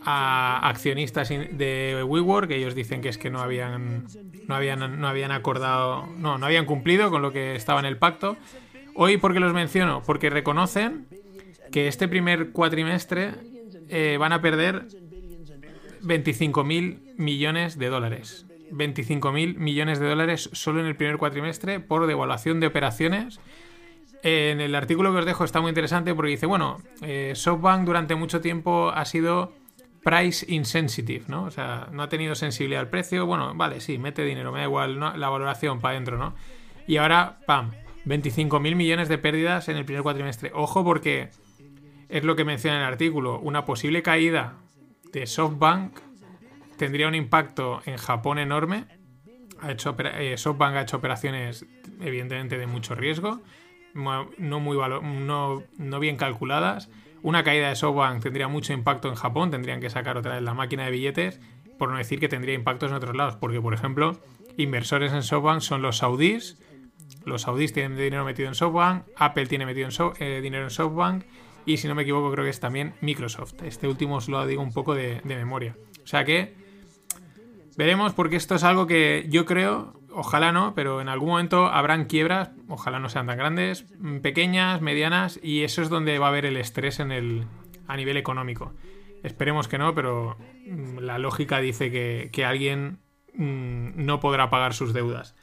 a accionistas de WeWork. Ellos dicen que es que no habían, no habían, no habían acordado, no, no habían cumplido con lo que estaba en el pacto. Hoy, ¿por qué los menciono? Porque reconocen que este primer cuatrimestre eh, van a perder 25.000 millones de dólares. 25.000 millones de dólares solo en el primer cuatrimestre por devaluación de operaciones. En el artículo que os dejo está muy interesante porque dice, bueno, eh, SoftBank durante mucho tiempo ha sido price insensitive, ¿no? O sea, no ha tenido sensibilidad al precio. Bueno, vale, sí, mete dinero, me da igual la valoración para adentro, ¿no? Y ahora, pam, 25.000 millones de pérdidas en el primer cuatrimestre. Ojo porque es lo que menciona en el artículo. Una posible caída de SoftBank tendría un impacto en Japón enorme. Ha hecho, eh, SoftBank ha hecho operaciones evidentemente de mucho riesgo, no, muy no, bien calculadas. Una caída de SoftBank tendría mucho impacto en Japón, tendrían que sacar otra vez la máquina de billetes, por no decir que tendría impactos en otros lados, porque por ejemplo, inversores en SoftBank son los saudíes, los saudíes tienen dinero metido en SoftBank, Apple tiene metido eh, dinero en SoftBank y si no me equivoco creo que es también Microsoft. Este último os lo digo un poco de, memoria. O sea que veremos porque esto es algo que yo creo, ojalá no, pero en algún momento habrán quiebras, ojalá no sean tan grandes, mm, pequeñas, medianas y eso es donde va a haber el estrés en el, a nivel económico. Esperemos que no, pero mm, la lógica dice que, alguien mm, no podrá pagar sus deudas.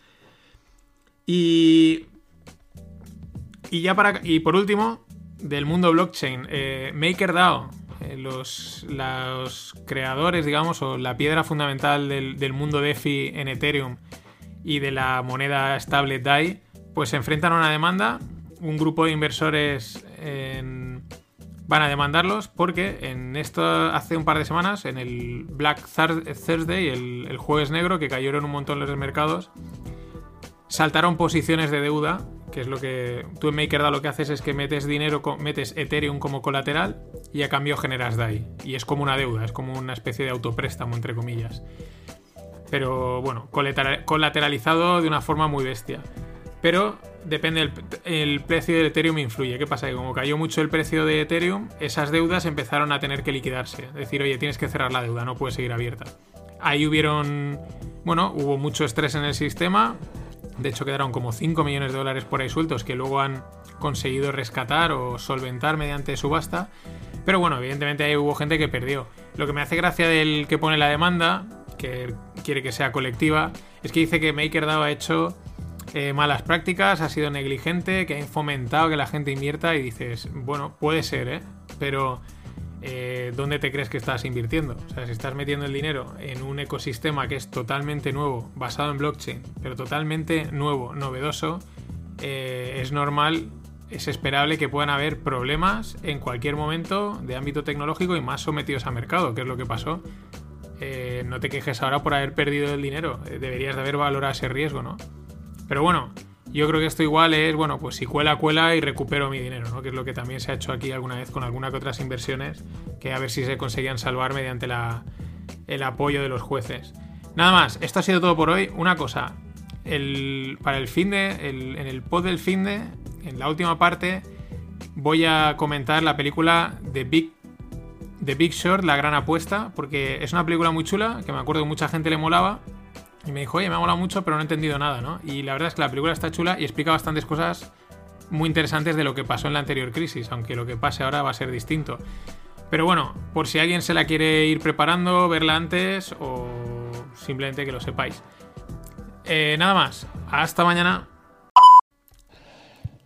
Y. Y ya para. Y por último, del mundo blockchain, eh, MakerDAO. Eh, los, los, creadores, digamos, o la piedra fundamental del, mundo DeFi en Ethereum y de la moneda estable DAI, pues se enfrentan a una demanda. Un grupo de inversores van a demandarlos porque en esto hace un par de semanas, en el Black Thursday, el, el jueves negro, que cayeron un montón los mercados, saltaron posiciones de deuda, que es lo que tú en MakerDAO lo que haces es que metes dinero, metes Ethereum como colateral y a cambio generas DAI. Y es como una deuda, es como una especie de autopréstamo, entre comillas. Pero bueno, colateralizado de una forma muy bestia. Pero depende, el, precio del Ethereum influye. ¿Qué pasa? Que como cayó mucho el precio de Ethereum, esas deudas empezaron a tener que liquidarse. Es decir, oye, tienes que cerrar la deuda, no puede seguir abierta. Ahí hubieron, bueno, hubo mucho estrés en el sistema, de hecho, quedaron como 5 millones de dólares por ahí sueltos que luego han conseguido rescatar o solventar mediante subasta. Pero bueno, evidentemente ahí hubo gente que perdió. Lo que me hace gracia del que pone la demanda, que quiere que sea colectiva, es que dice que MakerDAO ha hecho eh, malas prácticas, ha sido negligente, que ha fomentado que la gente invierta y dices, bueno, puede ser, ¿eh? Pero eh, ¿dónde te crees que estás invirtiendo? O sea, si estás metiendo el dinero en un ecosistema que es totalmente nuevo, basado en blockchain, pero totalmente nuevo, novedoso, eh, es normal, es esperable que puedan haber problemas en cualquier momento de ámbito tecnológico y más sometidos a mercado, que es lo que pasó. Eh, no te quejes ahora por haber perdido el dinero, deberías de haber valorado ese riesgo, ¿no? Pero bueno, yo creo que esto igual es, bueno, pues si cuela, cuela y recupero mi dinero, ¿no? Que es lo que también se ha hecho aquí alguna vez con alguna que otras inversiones, que a ver si se conseguían salvar mediante la, el apoyo de los jueces. Nada más, esto ha sido todo por hoy. Una cosa, el, para el fin de, en el pod del fin de, en la última parte, voy a comentar la película de Big, The Big Short, La Gran Apuesta, porque es una película muy chula, que me acuerdo que mucha gente le molaba y me dijo, oye, me ha molado mucho, pero no he entendido nada, ¿no? Y la verdad es que la película está chula y explica bastantes cosas muy interesantes de lo que pasó en la anterior crisis, aunque lo que pase ahora va a ser distinto. Pero bueno, por si alguien se la quiere ir preparando, verla antes o simplemente que lo sepáis. Eh, nada más, hasta mañana.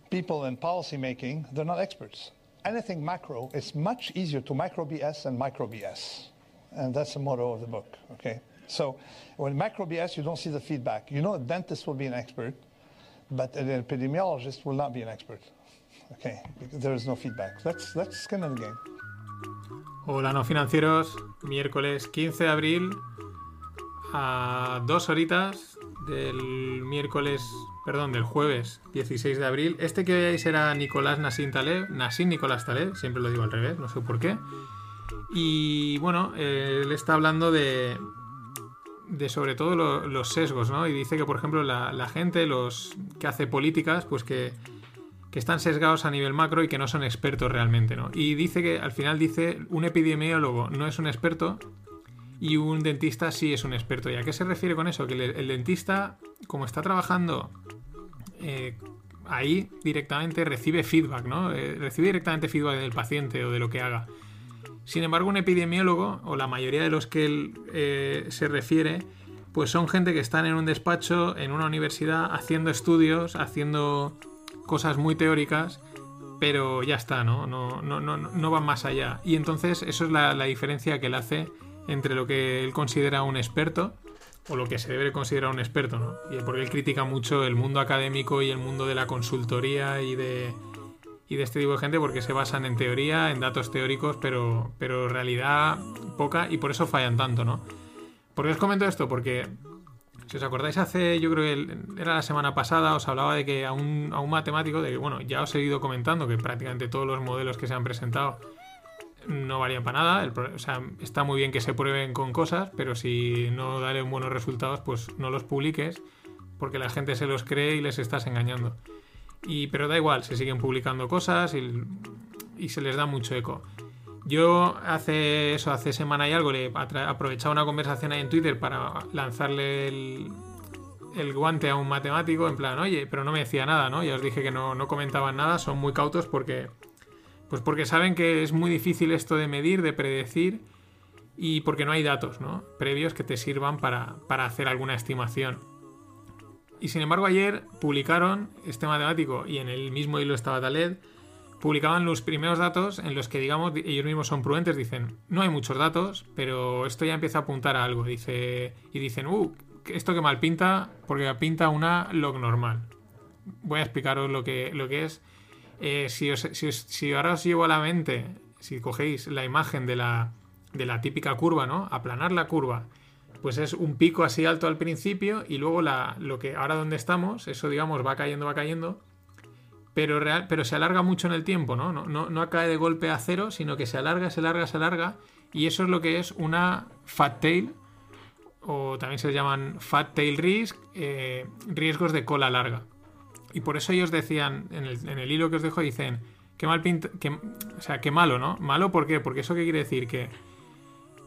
People in policy making, they're not experts. Anything macro is much easier to micro BS and micro BS. And that's the motto of the book, okay? So macro BS, you don't see the feedback. You know a dentist will be an expert, but an epidemiologist will not be an expert. Okay, there is no feedback. That's, that's skin in the game. Hola, no financieros. Miércoles 15 de abril a dos horitas del miércoles, perdón, del jueves 16 de abril. Este que veáis era Nicolás Nassim Taleb, Nassim Nicolás Taleb, siempre lo digo al revés, no sé por qué. Y bueno, él está hablando de, de sobre todo los sesgos, ¿no? Y dice que, por ejemplo, la, gente, los que hace políticas, pues que, están sesgados a nivel macro y que no son expertos realmente, ¿no? Y dice que al final dice un epidemiólogo no es un experto y un dentista sí es un experto. ¿Y a qué se refiere con eso? Que el, dentista, como está trabajando eh, ahí directamente, recibe feedback, ¿no? Eh, recibe directamente feedback del paciente o de lo que haga. Sin embargo, un epidemiólogo, o la mayoría de los que él eh, se refiere, pues son gente que están en un despacho, en una universidad, haciendo estudios, haciendo cosas muy teóricas, pero ya está, ¿no? No, no, no, no van más allá. Y entonces eso es la, la diferencia que él hace entre lo que él considera un experto o lo que se debe considerar un experto, ¿no? Y porque él critica mucho el mundo académico y el mundo de la consultoría y de, y de este tipo de gente porque se basan en teoría, en datos teóricos, pero, pero realidad poca y por eso fallan tanto, ¿no? ¿Por qué os comento esto? Porque si os acordáis hace, yo creo que era la semana pasada, os hablaba de que a un, a un matemático, de que, bueno, ya os he ido comentando que prácticamente todos los modelos que se han presentado no varían para nada. o sea, está muy bien que se prueben con cosas, pero si no dan buenos resultados, pues no los publiques porque la gente se los cree y les estás engañando. Y, pero da igual, se siguen publicando cosas y, y se les da mucho eco. Yo hace eso, hace semana y algo, le aprovechaba una conversación ahí en Twitter para lanzarle el, el, guante a un matemático, en plan, oye, pero no me decía nada, ¿no? Ya os dije que no, no comentaban nada, son muy cautos porque pues porque saben que es muy difícil esto de medir, de predecir y porque no hay datos ¿no? previos que te sirvan para, hacer alguna estimación. Y sin embargo ayer publicaron este matemático y en el mismo hilo estaba Taled, publicaban los primeros datos en los que digamos ellos mismos son prudentes, dicen, no hay muchos datos, pero esto ya empieza a apuntar a algo, dice y dicen, "Uh, esto que mal pinta porque pinta una log normal." Voy a explicaros lo que, lo que es eh, si, ahora os llevo a la mente, si cogéis la imagen de la, de la típica curva, ¿no? Aplanar la curva, pues es un pico así alto al principio y luego lo que ahora donde estamos, eso digamos va cayendo, va cayendo, pero, se alarga mucho en el tiempo, ¿no? No, no, no cae de golpe a cero, sino que se alarga, se alarga, se alarga y eso es lo que es una fat tail o también se llaman fat tail risk, eh, riesgos de cola larga. Y por eso ellos decían, en el, hilo que os dejo, dicen, qué mal pinta, que, o sea, qué malo, ¿no? Malo, ¿por qué? Porque eso qué quiere decir que,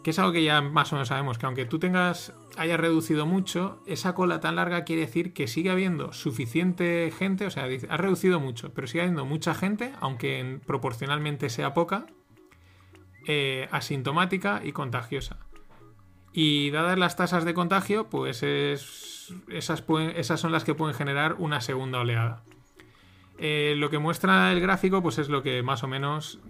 que es algo que ya más o menos sabemos, que aunque tú tengas, hayas reducido mucho, esa cola tan larga quiere decir que sigue habiendo suficiente gente, o sea, ha reducido mucho, pero sigue habiendo mucha gente, aunque proporcionalmente sea poca, eh, asintomática y contagiosa. Y dadas las tasas de contagio, pues es, esas, esas son las que pueden generar una segunda oleada. Eh, lo que muestra el gráfico, pues es lo que más o menos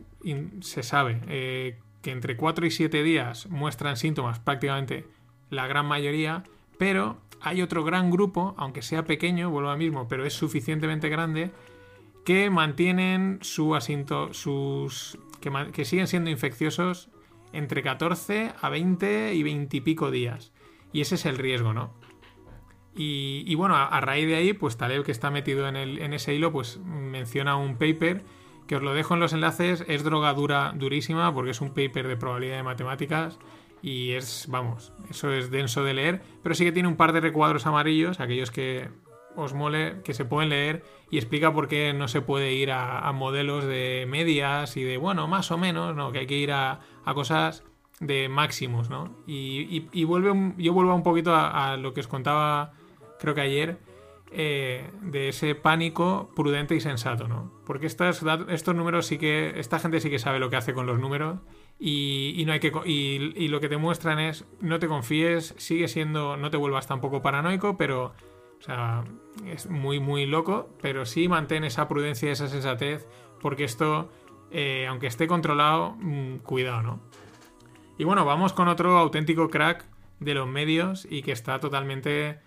se sabe. Eh, que entre 4 y 7 días muestran síntomas prácticamente la gran mayoría, pero hay otro gran grupo, aunque sea pequeño, vuelvo a mismo, pero es suficientemente grande, que mantienen su asinto, sus. Que, que siguen siendo infecciosos entre 14 a 20 y 20 y pico días. Y ese es el riesgo, ¿no? Y, bueno, a, raíz de ahí, pues Taleb, que está metido en, el, en ese hilo, pues menciona un paper que os lo dejo en los enlaces. Es droga dura, durísima, porque es un paper de probabilidad de matemáticas y es, vamos, eso es denso de leer, pero sí que tiene un par de recuadros amarillos, aquellos que os mole, que se pueden leer y explica por qué no se puede ir a, modelos de medias y de, bueno, más o menos, ¿no? Que hay que ir a, cosas de máximos, ¿no? Y, vuelve yo vuelvo un poquito a, lo que os contaba, creo que ayer, eh, de ese pánico prudente y sensato, ¿no? Porque estos, estos números sí que, esta gente sí que sabe lo que hace con los números y, no hay que, y lo que te muestran es, no te confíes, sigue siendo, no te vuelvas tampoco paranoico, pero o sea, es muy, muy loco, pero sí mantén esa prudencia y esa sensatez, porque esto, eh, aunque esté controlado, mm, cuidado, ¿no? Y bueno, vamos con otro auténtico crack de los medios y que está totalmente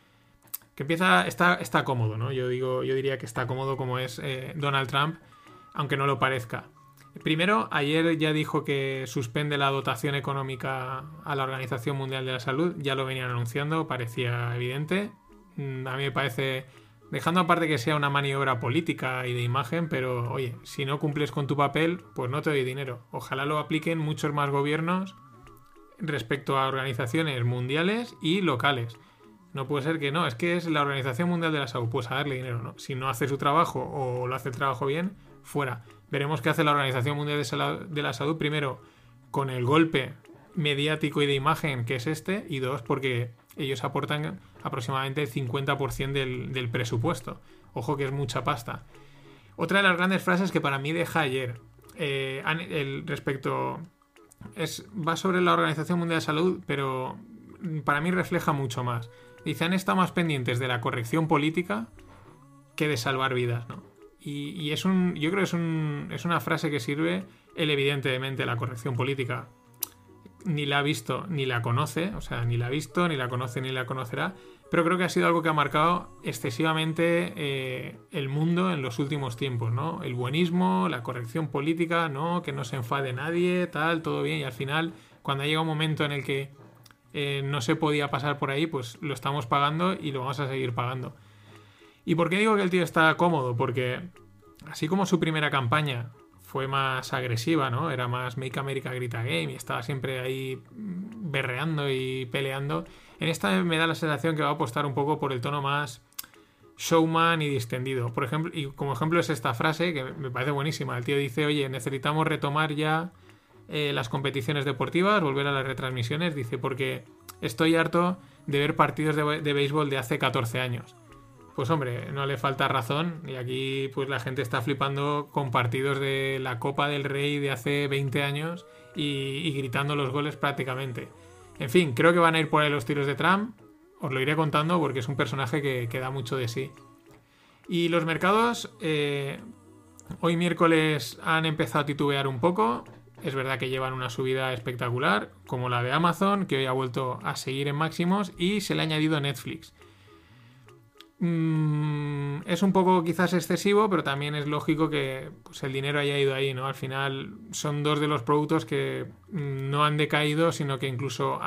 que empieza está, está cómodo, ¿no? Yo digo, yo diría que está cómodo como es eh, Donald Trump, aunque no lo parezca. Primero, ayer ya dijo que suspende la dotación económica a la Organización Mundial de la Salud, ya lo venían anunciando, parecía evidente. Mm, a mí me parece, dejando aparte que sea una maniobra política y de imagen, pero oye, si no cumples con tu papel, pues no te doy dinero. Ojalá lo apliquen muchos más gobiernos respecto a organizaciones mundiales y locales. No puede ser que no, es que es la Organización Mundial de la Salud, pues a darle dinero, ¿no? Si no hace su trabajo o lo hace el trabajo bien, fuera. Veremos qué hace la Organización Mundial de la Salud primero con el golpe mediático y de imagen que es este y dos porque ellos aportan aproximadamente el 50% del, presupuesto. Ojo que es mucha pasta. Otra de las grandes frases que para mí deja ayer eh, el, respecto es, va sobre la Organización Mundial de Salud, pero para mí refleja mucho más. Dice, han estado más pendientes de la corrección política que de salvar vidas, ¿no? Y, es un, yo creo que es, un, es una frase que sirve, él evidentemente, la corrección política ni la ha visto ni la conoce, o sea, ni la ha visto, ni la conoce, ni la conocerá, pero creo que ha sido algo que ha marcado excesivamente eh, el mundo en los últimos tiempos, ¿no? El buenismo, la corrección política, ¿no? Que no se enfade nadie, tal, todo bien, y al final, cuando llega un momento en el que eh, no se podía pasar por ahí, pues lo estamos pagando y lo vamos a seguir pagando. ¿Y por qué digo que el tío está cómodo? Porque así como su primera campaña fue más agresiva, ¿no? Era más Make America Grita Game y estaba siempre ahí berreando y peleando. En esta me da la sensación que va a apostar un poco por el tono más showman y distendido. Por ejemplo, y como ejemplo es esta frase que me parece buenísima. El tío dice, oye, necesitamos retomar ya eh, las competiciones deportivas, volver a las retransmisiones. Dice, porque estoy harto de ver partidos de, béisbol de hace 14 años. Pues hombre, no le falta razón. Y aquí pues la gente está flipando con partidos de la Copa del Rey de hace 20 años y, gritando los goles prácticamente. En fin, creo que van a ir por ahí los tiros de Trump. Os lo iré contando porque es un personaje que, da mucho de sí. Y los mercados, eh, hoy miércoles han empezado a titubear un poco. Es verdad que llevan una subida espectacular, como la de Amazon, que hoy ha vuelto a seguir en máximos, y se le ha añadido Netflix. Mm, es un poco quizás excesivo, pero también es lógico que pues, el dinero haya ido ahí, ¿no? Al final son dos de los productos que mm, no han decaído, sino que incluso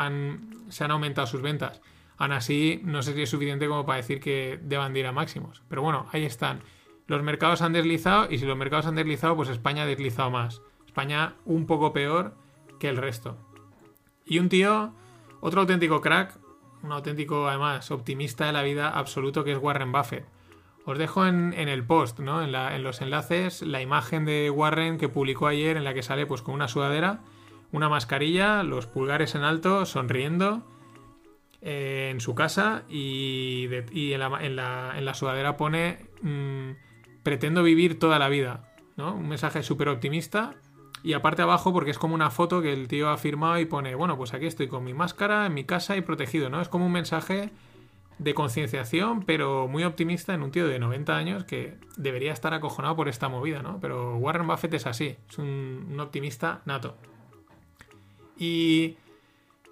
se han aumentado sus ventas. Aún así, no sé si es suficiente como para decir que deban de ir a máximos. Pero bueno, ahí están. Los mercados han deslizado y si los mercados han deslizado, pues España ha deslizado más. España un poco peor que el resto. Y un tío, otro auténtico crack, un auténtico, además, optimista de la vida absoluto que es Warren Buffett. Os dejo en, el post, ¿no? En, los enlaces, la imagen de Warren que publicó ayer en la que sale pues con una sudadera, una mascarilla, los pulgares en alto, sonriendo eh, en su casa y, en, la, sudadera pone mm, pretendo vivir toda la vida, ¿no? Un mensaje súper optimista y aparte abajo, porque es como una foto que el tío ha firmado y pone, bueno, pues aquí estoy con mi máscara, en mi casa y protegido, ¿no? Es como un mensaje de concienciación, pero muy optimista en un tío de 90 años que debería estar acojonado por esta movida, ¿no? Pero Warren Buffett es así, es un, optimista nato. Y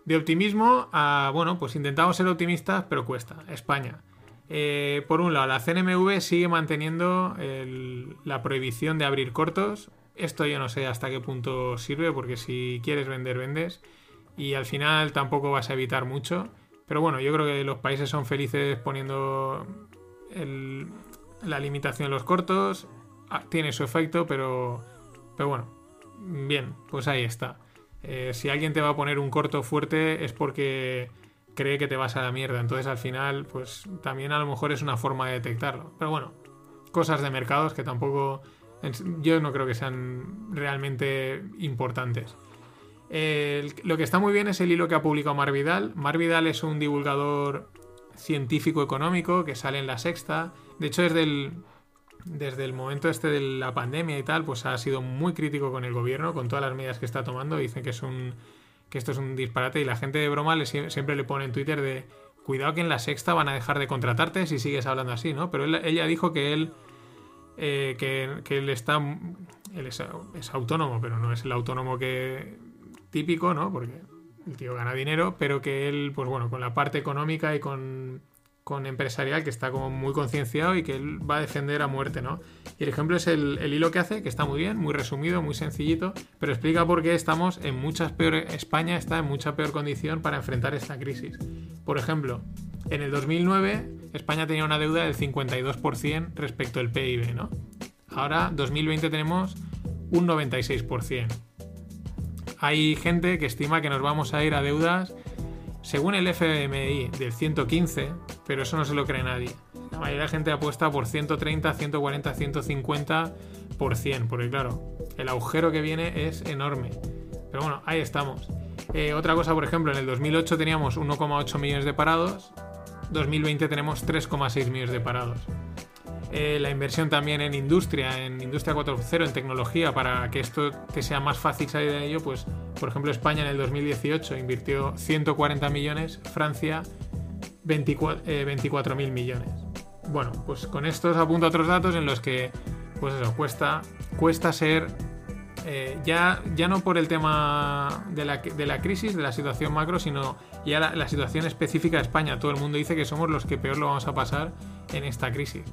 de optimismo a, bueno, pues intentamos ser optimistas, pero cuesta. España. Eh, por un lado, la CNMV sigue manteniendo la prohibición de abrir cortos. Esto yo no sé hasta qué punto sirve, porque si quieres vender, vendes. Y al final tampoco vas a evitar mucho. Pero bueno, yo creo que los países son felices poniendo la limitación en los cortos. Ah, tiene su efecto, pero, pero bueno, bien, pues ahí está. Eh, si alguien te va a poner un corto fuerte es porque cree que te vas a la mierda. Entonces al final, pues también a lo mejor es una forma de detectarlo. Pero bueno, cosas de mercados que tampoco yo no creo que sean realmente importantes. lo que está muy bien es el hilo que ha publicado Mar Vidal. Mar Vidal es un divulgador científico económico que sale en la sexta. De hecho, desde el, desde el momento este de la pandemia y tal, pues ha sido muy crítico con el gobierno, con todas las medidas que está tomando. Dicen que es un que esto es un disparate y la gente de broma le, siempre le pone en Twitter de cuidado que en la sexta van a dejar de contratarte si sigues hablando así, ¿no? Pero ella dijo que él eh, que, él está. Él es, autónomo, pero no es el autónomo que típico, ¿no? Porque el tío gana dinero, pero que él, pues bueno, con la parte económica y con, con empresarial, que está como muy concienciado y que él va a defender a muerte, ¿no? Y el ejemplo es el, hilo que hace, que está muy bien, muy resumido, muy sencillito, pero explica por qué estamos en muchas peores. España está en mucha peor condición para enfrentar esta crisis. Por ejemplo, en el 2009 España tenía una deuda del 52% respecto al PIB, ¿no? Ahora, 2020 tenemos un 96%. Hay gente que estima que nos vamos a ir a deudas, según el FMI, del 115, pero eso no se lo cree nadie. La mayoría de la gente apuesta por 130, 140, 150%, porque claro, el agujero que viene es enorme. Pero bueno, ahí estamos. Eh, otra cosa, por ejemplo, en el 2008 teníamos 1,8 millones de parados, 2020 tenemos 3,6 millones de parados. Eh, la inversión también en industria, en industria 4.0, en tecnología, para que esto te sea más fácil salir de ello, pues por ejemplo España en el 2018 invirtió 140 millones, Francia 24.000 eh, millones. Bueno, pues con estos apunto otros datos en los que pues eso, cuesta, cuesta ser eh, ya, ya no por el tema de la, de la, crisis, de la situación macro, sino ya la, la, situación específica de España. Todo el mundo dice que somos los que peor lo vamos a pasar en esta crisis.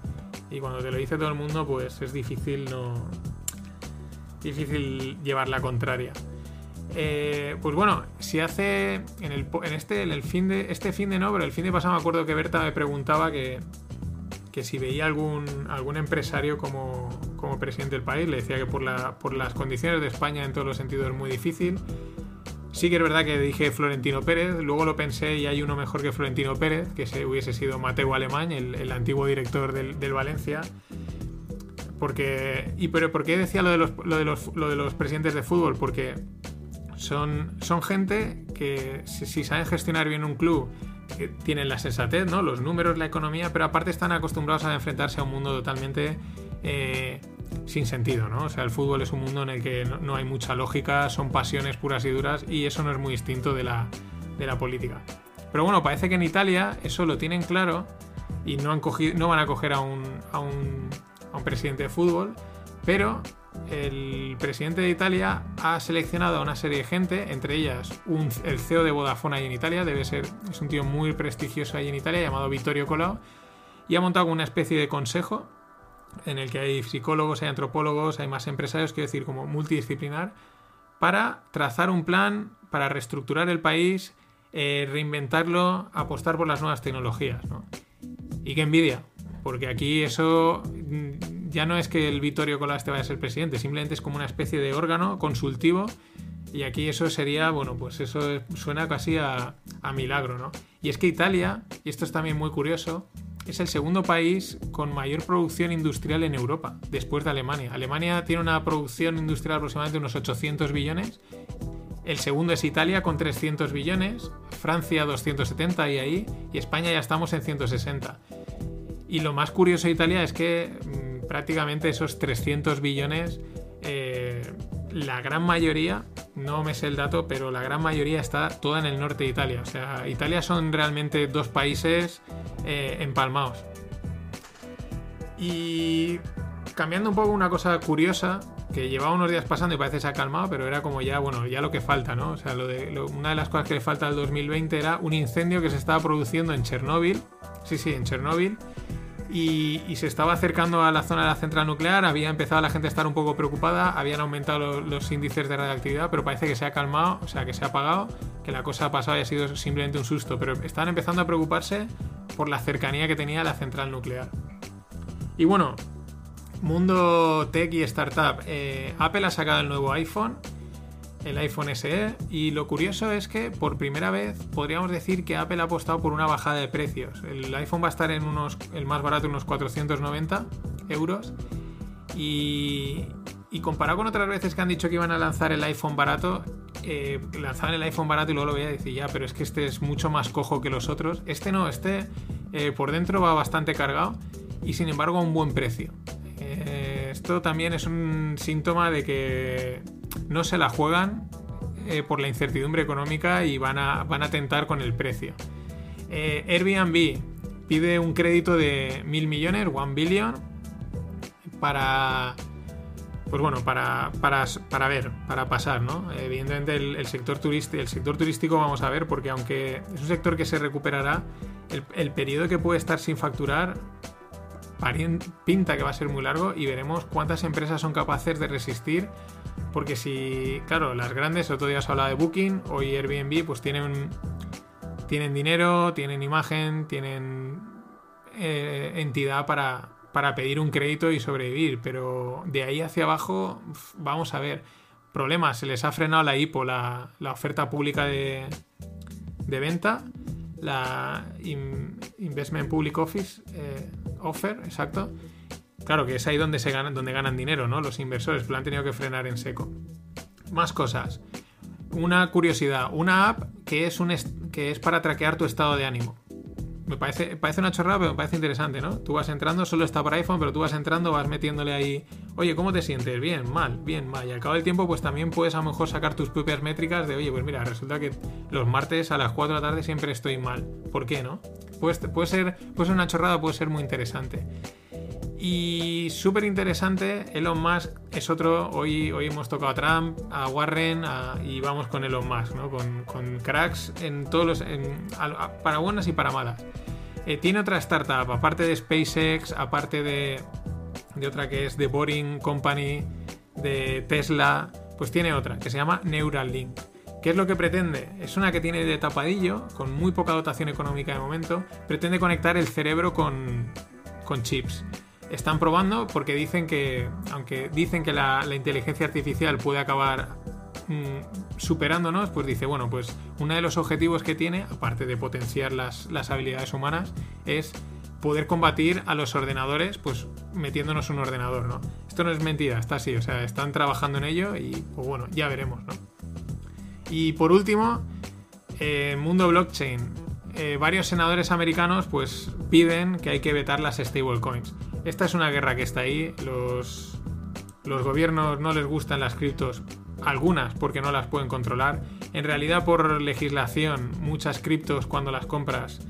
Y cuando te lo dice todo el mundo, pues es difícil no. difícil llevar la contraria. Eh, pues bueno, si hace en, el, este en el fin de este fin de no, pero el fin de pasado me acuerdo que Berta me preguntaba que, que si veía algún, algún empresario como, como, presidente del país, le decía que por, la, por las condiciones de España en todos los sentidos es muy difícil. Sí que es verdad que dije Florentino Pérez, luego lo pensé y hay uno mejor que Florentino Pérez, que se hubiese sido Mateo Alemán, el, el antiguo director del, del, Valencia. Porque, ¿Y pero por qué decía lo de, los, lo, de los, lo de los presidentes de fútbol? Porque son, son gente que si, saben gestionar bien un club, que tienen la sensatez, ¿no? los números, la economía, pero aparte están acostumbrados a enfrentarse a un mundo totalmente eh, sin sentido. ¿no? O sea, el fútbol es un mundo en el que no, no, hay mucha lógica, son pasiones puras y duras y eso no es muy distinto de la, de la política. Pero bueno, parece que en Italia eso lo tienen claro y no, han cogido, no van a coger a un, a un, a un presidente de fútbol, pero el presidente de Italia ha seleccionado a una serie de gente, entre ellas el CEO de Vodafone ahí en Italia, debe ser, es un tío muy prestigioso ahí en Italia, llamado Vittorio Colau, y ha montado una especie de consejo en el que hay psicólogos, hay antropólogos, hay más empresarios, quiero decir, como multidisciplinar, para trazar un plan para reestructurar el país, eh, reinventarlo, apostar por las nuevas tecnologías. ¿no? Y qué envidia, porque aquí eso ya no es que el Vittorio Colás te vaya a ser presidente, simplemente es como una especie de órgano consultivo y aquí eso sería, bueno, pues eso suena casi a, a, milagro, ¿no? Y es que Italia, y esto es también muy curioso, es el segundo país con mayor producción industrial en Europa, después de Alemania. Alemania tiene una producción industrial aproximadamente de unos 800 billones. El segundo es Italia con 300 billones, Francia 270 y ahí, y España ya estamos en 160. Y lo más curioso de Italia es que prácticamente esos 300 billones, eh, la gran mayoría, no me sé el dato, pero la gran mayoría está toda en el norte de Italia. O sea, Italia son realmente dos países eh, empalmados. Y cambiando un poco una cosa curiosa, que llevaba unos días pasando y parece que se ha calmado, pero era como ya, bueno, ya lo que falta, ¿no? O sea, lo de, una de las cosas que le falta al 2020 era un incendio que se estaba produciendo en Chernóbil. Sí, sí, en Chernóbil y, se estaba acercando a la zona de la central nuclear, había empezado la gente a estar un poco preocupada, habían aumentado los, los índices de radioactividad, pero parece que se ha calmado, o sea, que se ha apagado, que la cosa ha pasado y ha sido simplemente un susto, pero estaban empezando a preocuparse por la cercanía que tenía la central nuclear. Y bueno, mundo tech y startup, eh, Apple ha sacado el nuevo iPhone, el iPhone SE y lo curioso es que por primera vez podríamos decir que Apple ha apostado por una bajada de precios. El iPhone va a estar en unos, el más barato, unos 490 euros y, y comparado con otras veces que han dicho que iban a lanzar el iPhone barato, eh, lanzaban el iPhone barato y luego lo veía y decir ya, pero es que este es mucho más cojo que los otros. Este no, este eh, por dentro va bastante cargado y sin embargo a un buen precio. Eh, esto también es un síntoma de que no se la juegan eh, por la incertidumbre económica y van a, van a tentar con el precio. Eh, Airbnb pide un crédito de mil millones, one billion, para. Pues bueno, para, para, para ver, para pasar, ¿no? Evidentemente el, el, sector turístico, el sector turístico vamos a ver, porque aunque es un sector que se recuperará, el, el periodo que puede estar sin facturar pinta que va a ser muy largo y veremos cuántas empresas son capaces de resistir porque si, claro, las grandes, otro día se habla de Booking, hoy Airbnb, pues tienen, tienen dinero, tienen imagen, tienen eh, entidad para, para pedir un crédito y sobrevivir, pero de ahí hacia abajo, vamos a ver, problemas, se les ha frenado la IPO, la, la oferta pública de, de venta, la Investment Public Office eh, Offer, exacto, Claro que es ahí donde, se ganan, donde ganan dinero, ¿no? Los inversores, pero han tenido que frenar en seco. Más cosas. Una curiosidad, una app que es, un que es para traquear tu estado de ánimo. Me parece, parece una chorrada, pero me parece interesante, ¿no? Tú vas entrando, solo está para iPhone, pero tú vas entrando, vas metiéndole ahí, oye, ¿cómo te sientes? Bien, mal, bien, mal. Y al cabo del tiempo, pues también puedes a lo mejor sacar tus propias métricas de, oye, pues mira, resulta que los martes a las 4 de la tarde siempre estoy mal. ¿Por qué no? Puede, puede, ser, puede ser una chorrada, puede ser muy interesante. Y súper interesante, Elon Musk es otro, hoy, hoy hemos tocado a Trump, a Warren y vamos con Elon Musk, ¿no? con, con cracks en todos los, para buenas y para malas. Eh, tiene otra startup, aparte de SpaceX, aparte de, de otra que es The Boring Company, de Tesla, pues tiene otra que se llama Neuralink. ¿Qué es lo que pretende? Es una que tiene de tapadillo, con muy poca dotación económica de momento, pretende conectar el cerebro con, con chips. Están probando porque dicen que, aunque dicen que la, inteligencia artificial puede acabar mm, superándonos, pues dice, bueno, pues uno de los objetivos que tiene, aparte de potenciar las, las habilidades humanas, es poder combatir a los ordenadores, pues metiéndonos un ordenador, ¿no? Esto no es mentira, está así, o sea, están trabajando en ello y, pues bueno, ya veremos, ¿no? Y por último, eh, mundo blockchain. Eh, varios senadores americanos, pues piden que hay que vetar las stablecoins. Esta es una guerra que está ahí. Los, los gobiernos no les gustan las criptos, algunas porque no las pueden controlar. En realidad, por legislación, muchas criptos cuando las compras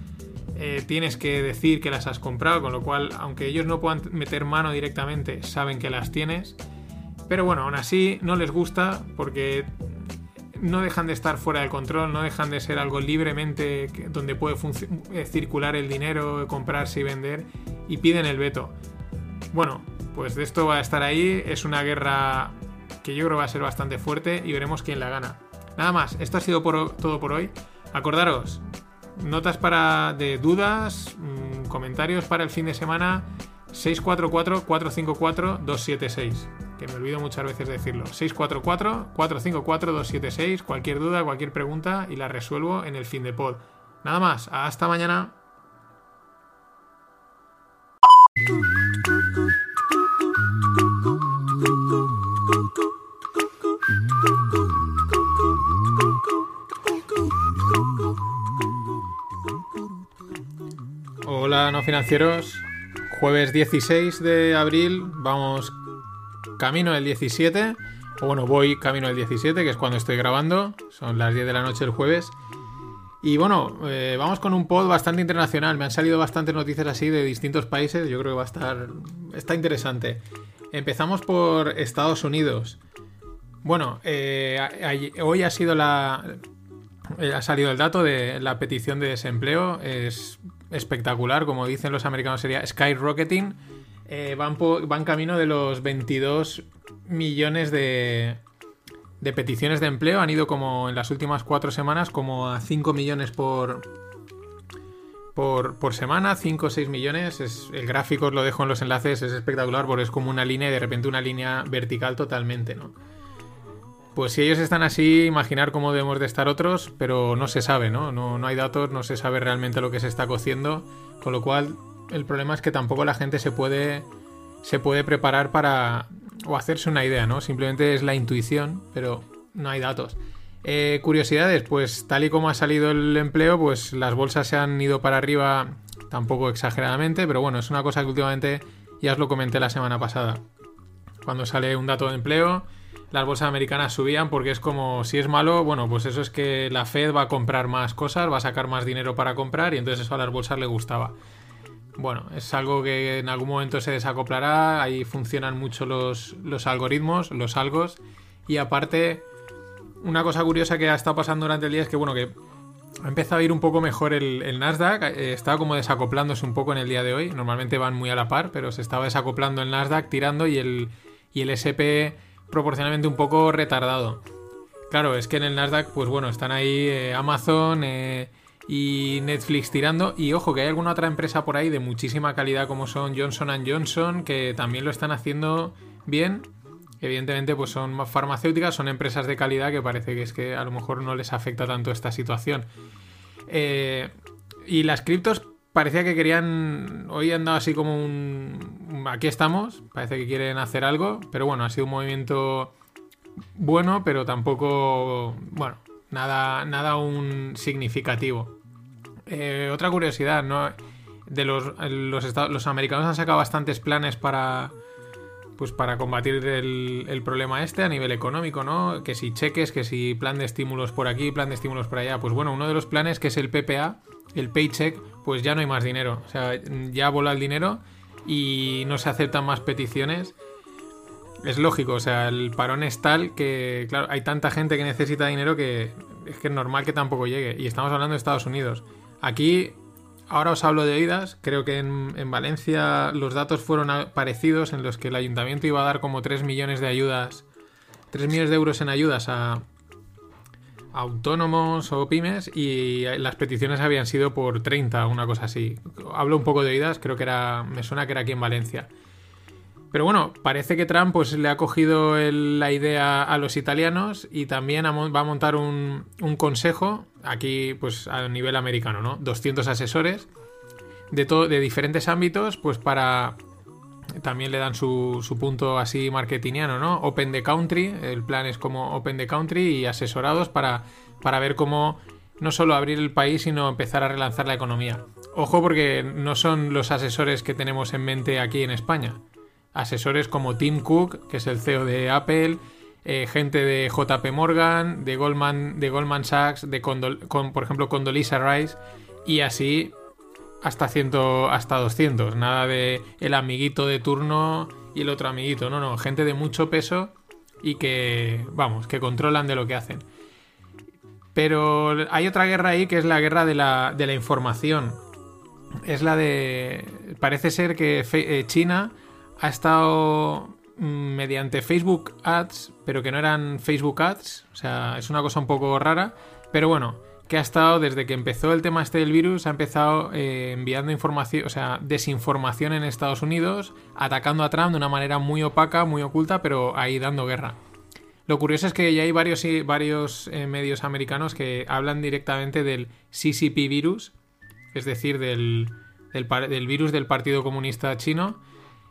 eh, tienes que decir que las has comprado, con lo cual, aunque ellos no puedan meter mano directamente, saben que las tienes. Pero bueno, aún así no les gusta porque no dejan de estar fuera del control, no dejan de ser algo libremente donde puede eh, circular el dinero, comprarse y vender, y piden el veto. Bueno, pues de esto va a estar ahí, es una guerra que yo creo va a ser bastante fuerte y veremos quién la gana. Nada más, esto ha sido todo por hoy. Acordaros, notas para de dudas, mm, comentarios para el fin de semana 644-454-276. Que me olvido muchas veces decirlo. 644-454-276. Cualquier duda, cualquier pregunta y la resuelvo en el fin de pod. Nada más. Hasta mañana. Hola, no financieros. Jueves 16 de abril, vamos camino del 17. O bueno, voy camino del 17, que es cuando estoy grabando. Son las 10 de la noche el jueves. Y bueno, eh, vamos con un pod bastante internacional. Me han salido bastantes noticias así de distintos países. Yo creo que va a estar. Está interesante. Empezamos por Estados Unidos. Bueno, eh, hoy ha sido la. Eh, ha salido el dato de la petición de desempleo. Es espectacular, como dicen los americanos, sería skyrocketing. Eh, van, van camino de los 22 millones de, de peticiones de empleo. Han ido como en las últimas cuatro semanas como a 5 millones por, por, por, semana, 5 o 6 millones. Es, el gráfico os lo dejo en los enlaces, es espectacular porque es como una línea y de repente una línea vertical totalmente, ¿no? Pues si ellos están así, imaginar cómo debemos de estar otros, pero no se sabe, ¿no? ¿no? No hay datos, no se sabe realmente lo que se está cociendo, con lo cual el problema es que tampoco la gente se puede, se puede preparar para o hacerse una idea, ¿no? Simplemente es la intuición, pero no hay datos. Eh, curiosidades, pues tal y como ha salido el empleo, pues las bolsas se han ido para arriba, tampoco exageradamente, pero bueno, es una cosa que últimamente ya os lo comenté la semana pasada. Cuando sale un dato de empleo, las bolsas americanas subían porque es como si es malo, bueno, pues eso es que la Fed va a comprar más cosas, va a sacar más dinero para comprar y entonces eso a las bolsas le gustaba. Bueno, es algo que en algún momento se desacoplará, ahí funcionan mucho los, los algoritmos, los algos. Y aparte una cosa curiosa que ha estado pasando durante el día es que bueno, que ha empezado a ir un poco mejor el, Nasdaq, eh, estaba como desacoplándose un poco en el día de hoy, normalmente van muy a la par, pero se estaba desacoplando el Nasdaq tirando y el, y el SP proporcionalmente un poco retardado. Claro, es que en el Nasdaq, pues bueno, están ahí eh, Amazon eh, y Netflix tirando. Y ojo, que hay alguna otra empresa por ahí de muchísima calidad como son Johnson Johnson, que también lo están haciendo bien. Evidentemente, pues son farmacéuticas, son empresas de calidad que parece que es que a lo mejor no les afecta tanto esta situación. Eh, y las criptos parecía que querían. Hoy han dado así como un. Aquí estamos. Parece que quieren hacer algo. Pero bueno, ha sido un movimiento bueno, pero tampoco. Bueno, nada, nada un significativo. Eh, otra curiosidad, ¿no? De los, los, los americanos han sacado bastantes planes para. Pues para combatir el, el, problema este a nivel económico, ¿no? Que si cheques, que si plan de estímulos por aquí, plan de estímulos por allá. Pues bueno, uno de los planes que es el PPA, el paycheck, pues ya no hay más dinero. O sea, ya vola el dinero. y no se aceptan más peticiones, es lógico, o sea, el parón es tal que, claro, hay tanta gente que necesita dinero que es que es normal que tampoco llegue. Y estamos hablando de Estados Unidos. Aquí, ahora os hablo de oídas, creo que en, Valencia los datos fueron parecidos en los que el ayuntamiento iba a dar como 3 millones de ayudas, 3 millones de euros en ayudas a, autónomos o pymes y las peticiones habían sido por 30 una cosa así. Hablo un poco de oídas, creo que era, me suena que era aquí en Valencia. Pero bueno, parece que Trump pues, le ha cogido la idea a los italianos y también va a montar un, consejo, aquí pues a nivel americano, ¿no? 200 asesores de, de diferentes ámbitos, pues para... También le dan su, punto así marketingiano, ¿no? Open the country, el plan es como Open the country y asesorados para, para ver cómo no solo abrir el país, sino empezar a relanzar la economía. Ojo porque no son los asesores que tenemos en mente aquí en España asesores como Tim Cook, que es el CEO de Apple, eh, gente de JP Morgan, de Goldman, de Goldman Sachs, de con, por ejemplo Condoleezza Rice, y así hasta, ciento, hasta 200. Nada de el amiguito de turno y el otro amiguito, no, no, gente de mucho peso y que, vamos, que controlan de lo que hacen. Pero hay otra guerra ahí que es la guerra de la, de la información. Es la de... Parece ser que eh, China ha estado mediante Facebook Ads, pero que no eran Facebook Ads, o sea, es una cosa un poco rara, pero bueno, que ha estado desde que empezó el tema este del virus, ha empezado eh, enviando información, o sea, desinformación en Estados Unidos, atacando a Trump de una manera muy opaca, muy oculta, pero ahí dando guerra. Lo curioso es que ya hay varios, varios eh, medios americanos que hablan directamente del CCP virus, es decir, del, del virus del Partido Comunista Chino,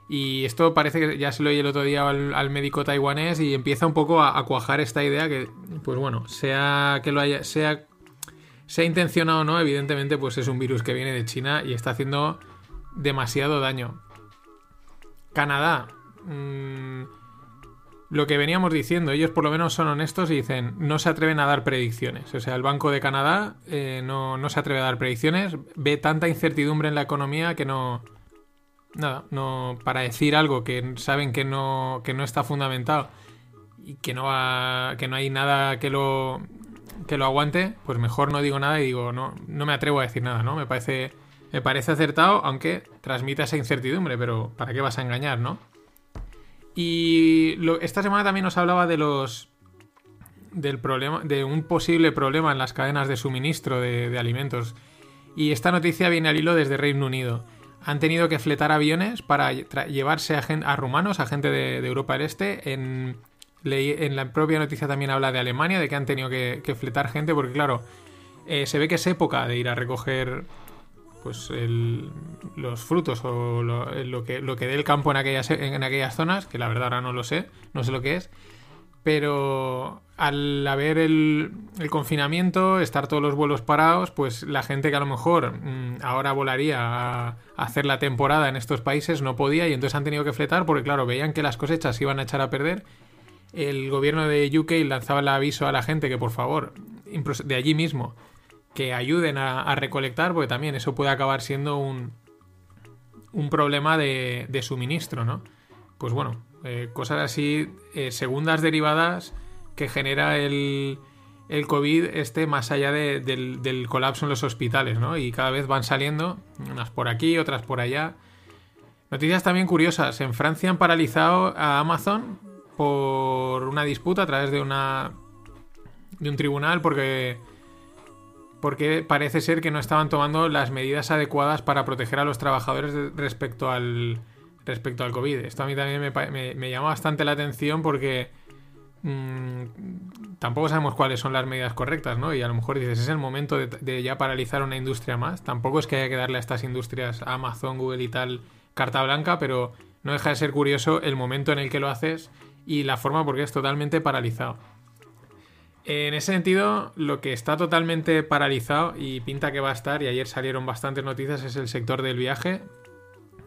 y esto parece que ya se lo oí el otro día al, médico taiwanés y empieza un poco a, cuajar esta idea que, pues bueno, sea que lo haya, sea, sea intencionado o no, evidentemente, pues es un virus que viene de China y está haciendo demasiado daño. Canadá. Mm, lo que veníamos diciendo, ellos por lo menos son honestos y dicen, no se atreven a dar predicciones. O sea, el Banco de Canadá eh, no, no se atreve a dar predicciones, ve tanta incertidumbre en la economía que no, nada, no para decir algo que saben que no, que no está fundamentado y que no que no hay nada que lo que lo aguante, pues mejor no digo nada y digo, no, no me atrevo a decir nada, ¿no? Me parece, me parece acertado, aunque transmita esa incertidumbre, pero ¿para qué vas a engañar, no? Y esta semana también nos hablaba de los del problema, de un posible problema en las cadenas de suministro de, de alimentos. Y esta noticia viene al hilo desde Reino Unido han tenido que fletar aviones para llevarse a, rumanos, a gente de, Europa del Este. En, la propia noticia también habla de Alemania, de que han tenido que, fletar gente, porque claro, eh, se ve que es época de ir a recoger pues los frutos o lo, que, lo que dé el campo en aquellas, en aquellas zonas, que la verdad ahora no lo sé, no sé lo que es pero al haber el, confinamiento, estar todos los vuelos parados, pues la gente que a lo mejor mm, ahora volaría a, hacer la temporada en estos países no podía y entonces han tenido que fletar porque claro, veían que las cosechas iban a echar a perder. El gobierno de UK lanzaba el aviso a la gente que por favor, de allí mismo, que ayuden a, recolectar porque también eso puede acabar siendo un, un problema de, de suministro, ¿no? Pues bueno, eh, cosas así, eh, segundas derivadas que genera el, el COVID este más allá del, colapso en los hospitales, ¿no? Y cada vez van saliendo, unas por aquí, otras por allá. Noticias también curiosas. En Francia han paralizado a Amazon por una disputa a través de una de un tribunal porque porque parece ser que no estaban tomando las medidas adecuadas para proteger a los trabajadores respecto al respecto al COVID. Esto a mí también me, me, llama bastante la atención porque mm, tampoco sabemos cuáles son las medidas correctas, ¿no? Y a lo mejor dices, es el momento de, ya paralizar una industria más. Tampoco es que haya que darle a estas industrias, Amazon, Google y tal, carta blanca, pero no deja de ser curioso el momento en el que lo haces y la forma porque es totalmente paralizado. En ese sentido, lo que está totalmente paralizado y pinta que va a estar, y ayer salieron bastantes noticias, es el sector del viaje.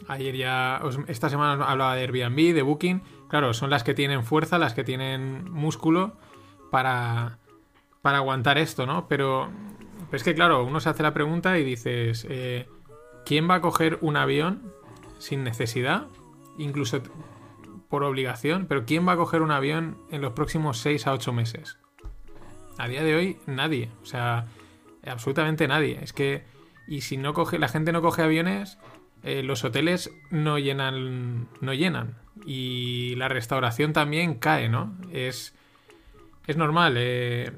Ayer ya, esta semana hablaba de Airbnb, de Booking. Claro, son las que tienen fuerza, las que tienen músculo para, para aguantar esto, ¿no? Pero es que, claro, uno se hace la pregunta y dices, eh, ¿quién va a coger un avión sin necesidad, incluso por obligación, pero ¿quién va a coger un avión en los próximos 6 a 8 meses? A día de hoy, nadie. O sea, absolutamente nadie. Es que, y si no coge, la gente no coge aviones, eh, los hoteles no llenan, no llenan. Y la restauración también cae, ¿no? Es, es normal. Eh,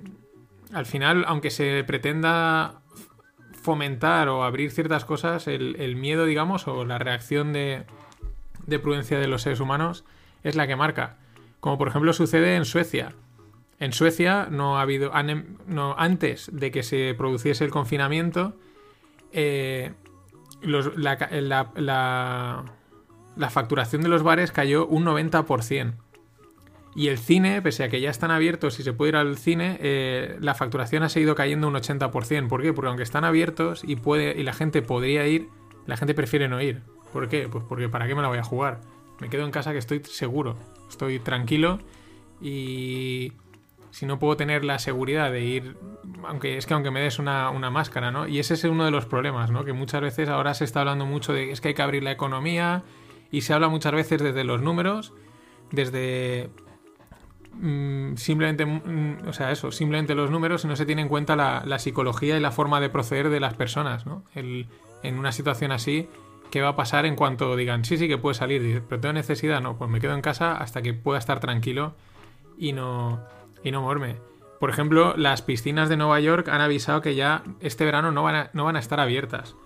al final, aunque se pretenda fomentar o abrir ciertas cosas, el, miedo, digamos, o la reacción de, de prudencia de los seres humanos es la que marca. Como por ejemplo sucede en Suecia. En Suecia no ha habido. No, antes de que se produciese el confinamiento, eh, la, facturación de los bares cayó un 90%. Y el cine, pese a que ya están abiertos y se puede ir al cine, eh, la facturación ha seguido cayendo un 80%. ¿Por qué? Porque aunque están abiertos y, puede, y la gente podría ir, la gente prefiere no ir. ¿Por qué? Pues porque ¿para qué me la voy a jugar? Me quedo en casa que estoy seguro, estoy tranquilo y si no puedo tener la seguridad de ir, aunque es que aunque me des una, máscara, ¿no? Y ese es uno de los problemas, ¿no? Que muchas veces ahora se está hablando mucho de es que hay que abrir la economía y se habla muchas veces desde los números, desde mm, simplemente, mm, o sea, eso, simplemente los números y no se tiene en cuenta la, psicología y la forma de proceder de las personas, ¿no? en una situación así, qué va a pasar en cuanto digan, sí, sí que puede salir, pero tengo necesidad, no, pues me quedo en casa hasta que pueda estar tranquilo y no, y no moverme. Por ejemplo, las piscinas de Nueva York han avisado que ya este verano no van a, no van a estar abiertas.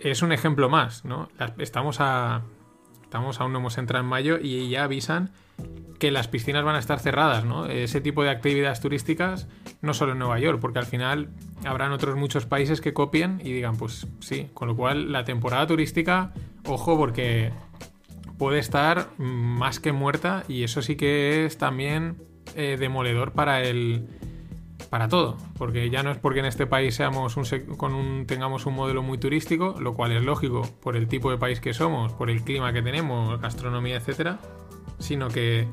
Es un ejemplo más, ¿no? estamos a. Estamos, aún no hemos entrado en mayo y ya avisan que las piscinas van a estar cerradas, ¿no? Ese tipo de actividades turísticas, no solo en Nueva York, porque al final habrán otros muchos países que copien y digan, pues sí, con lo cual la temporada turística, ojo, porque puede estar más que muerta y eso sí que es también eh, demoledor para el para todo, porque ya no es porque en este país seamos un, con un, tengamos un modelo muy turístico, lo cual es lógico por el tipo de país que somos, por el clima que tenemos, gastronomía, etcétera, sino que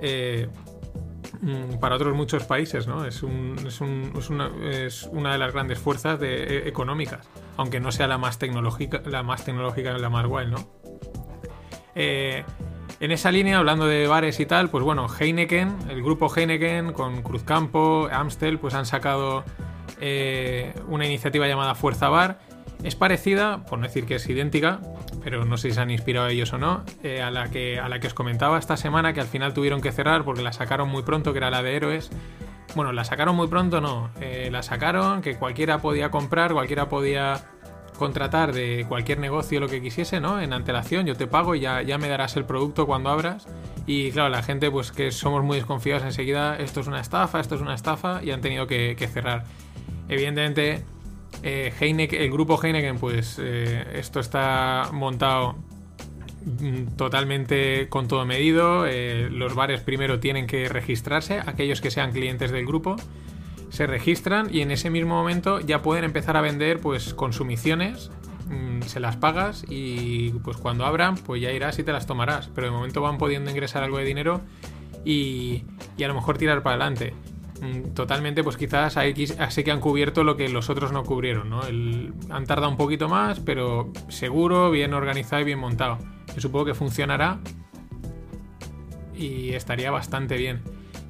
eh, mm, para otros muchos países, ¿no? Es, es, una, es una, de las grandes fuerzas de, e, económicas, aunque no sea la más tecnológica, la más tecnológica, la más guay, ¿no? Eh, en esa línea, hablando de bares y tal, pues bueno, Heineken, el grupo Heineken con Cruzcampo, Amstel, pues han sacado eh, una iniciativa llamada Fuerza Bar. Es parecida, por no decir que es idéntica, pero no sé si se han inspirado ellos o no, eh, a, la que, a la que os comentaba esta semana, que al final tuvieron que cerrar porque la sacaron muy pronto, que era la de Héroes. Bueno, la sacaron muy pronto, no. Eh, la sacaron, que cualquiera podía comprar, cualquiera podía contratar de cualquier negocio lo que quisiese, ¿no? En antelación, yo te pago y ya, ya me darás el producto cuando abras. Y claro, la gente, pues que somos muy desconfiados enseguida, esto es una estafa, esto es una estafa, y han tenido que cerrar. Evidentemente, eh, el grupo Heineken, pues eh, esto está montado mm, totalmente con todo medido. Eh, los bares primero tienen que registrarse, aquellos que sean clientes del grupo se registran y en ese mismo momento ya pueden empezar a vender pues consumiciones, mm, se las pagas y pues cuando abran pues ya irás y te las tomarás, pero de momento van pudiendo ingresar algo de dinero y, y a lo mejor tirar para adelante. Mm, totalmente, pues quizás así que han cubierto lo que los otros no cubrieron, ¿no? han tardado un poquito más, pero seguro, bien organizado y bien montado. Yo supongo que funcionará y estaría bastante bien.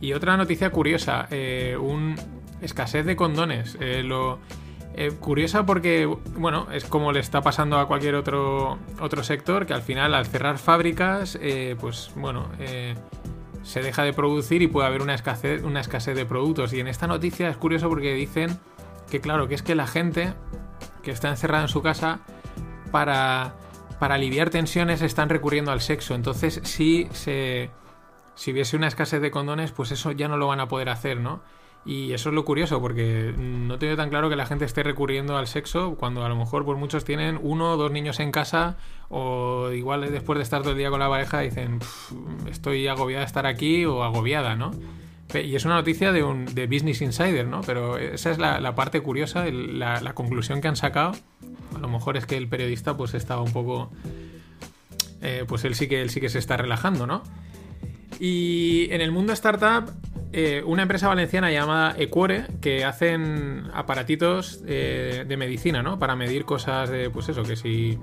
Y otra noticia curiosa, eh, un escasez de condones. Eh, lo, eh, curiosa porque, bueno, es como le está pasando a cualquier otro, otro sector, que al final al cerrar fábricas, pues bueno, se deja de producir y puede haber una escasez, una escasez de productos. Y en esta noticia es curioso porque dicen que, claro, que es que la gente que está encerrada en su casa para, para aliviar tensiones están recurriendo al sexo. Entonces, si se. Si hubiese una escasez de condones, pues eso ya no lo van a poder hacer, ¿no? Y eso es lo curioso, porque no tengo tan claro que la gente esté recurriendo al sexo cuando a lo mejor pues muchos tienen uno o dos niños en casa o igual después de estar todo el día con la pareja dicen estoy agobiada de estar aquí o agobiada, ¿no? Y es una noticia de, un, de Business Insider, ¿no? Pero esa es la, parte curiosa, la, la, conclusión que han sacado. A lo mejor es que el periodista pues estaba un poco... Eh, pues él sí, que, él sí que se está relajando, ¿no? Y en el mundo startup eh, una empresa valenciana llamada Equore que hacen aparatitos eh, de medicina, ¿no? Para medir cosas de, pues eso, que si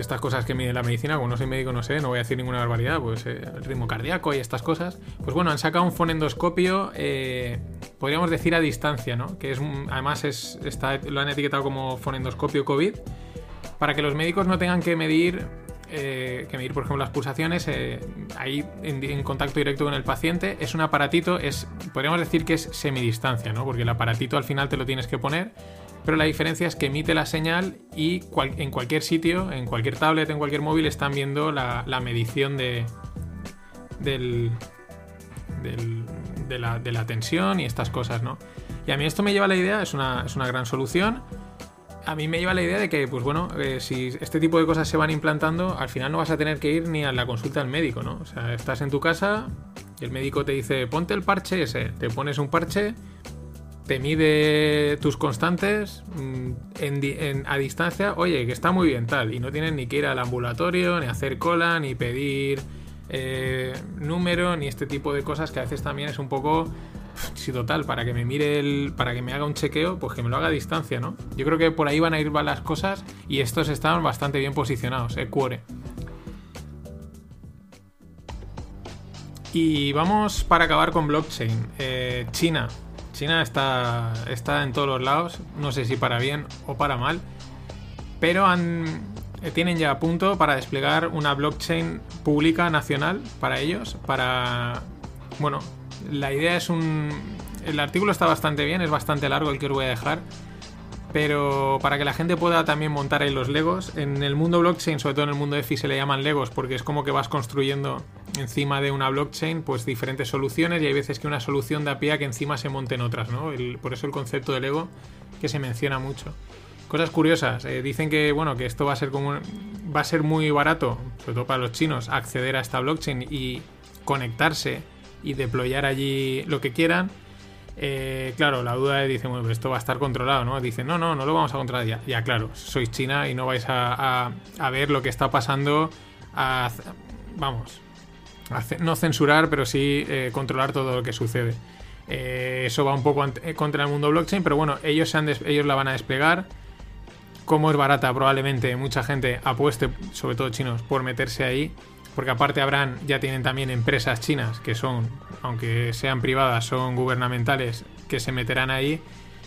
estas cosas que mide la medicina, como no soy médico, no sé, no voy a decir ninguna barbaridad, pues eh, el ritmo cardíaco y estas cosas. Pues bueno, han sacado un fonendoscopio, eh, podríamos decir a distancia, ¿no? Que es además es, está, lo han etiquetado como fonendoscopio COVID, para que los médicos no tengan que medir eh, que medir, por ejemplo, las pulsaciones eh, ahí en, contacto directo con el paciente. Es un aparatito, es, podríamos decir que es semidistancia, ¿no? Porque el aparatito al final te lo tienes que poner, pero la diferencia es que emite la señal y en cualquier sitio, en cualquier tablet, en cualquier móvil, están viendo la, medición de, del, de, la, tensión y estas cosas, ¿no? Y a mí esto me lleva a la idea, es una, es una gran solución a mí me lleva la idea de que, pues bueno, eh, si este tipo de cosas se van implantando, al final no vas a tener que ir ni a la consulta del médico, ¿no? O sea, estás en tu casa y el médico te dice, ponte el parche ese, te pones un parche, te mide tus constantes mm, en, a distancia, oye, que está muy bien tal, y no tienes ni que ir al ambulatorio, ni hacer cola, ni pedir eh, número, ni este tipo de cosas que a veces también es un poco si total, para que me mire el. para que me haga un chequeo, pues que me lo haga a distancia, ¿no? Yo creo que por ahí van a ir las cosas y estos están bastante bien posicionados, eh, Cuore. Y vamos para acabar con blockchain. Eh, China. China está, está en todos los lados, no sé si para bien o para mal, pero han, eh, tienen ya a punto para desplegar una blockchain pública nacional para ellos, para, bueno, la idea es un... El artículo está bastante bien, es bastante largo el que os voy a dejar. Pero para que la gente pueda también montar ahí los Legos, en el mundo blockchain, sobre todo en el mundo EFI, se le llaman Legos porque es como que vas construyendo encima de una blockchain pues diferentes soluciones y hay veces que una solución da pie a que encima se monten otras, ¿no? por eso el concepto de Lego que se menciona mucho. Cosas curiosas, eh, dicen que bueno que esto va a ser como va a ser muy barato, sobre todo para los chinos, acceder a esta blockchain y conectarse y deployar allí lo que quieran. Eh, claro, la duda es, dicen, bueno, esto va a estar controlado, ¿no? Dicen, no, no, no lo vamos a controlar ya. Ya, claro, sois China y no vais a, ver lo que está pasando, vamos, no censurar, pero sí eh, controlar todo lo que sucede. Eh, eso va un poco contra el mundo blockchain, pero bueno, ellos, han ellos la van a desplegar. Como es barata, probablemente mucha gente apueste, sobre todo chinos, por meterse ahí porque aparte habrán, ya tienen también empresas chinas que son, aunque sean privadas, son gubernamentales, que se meterán ahí.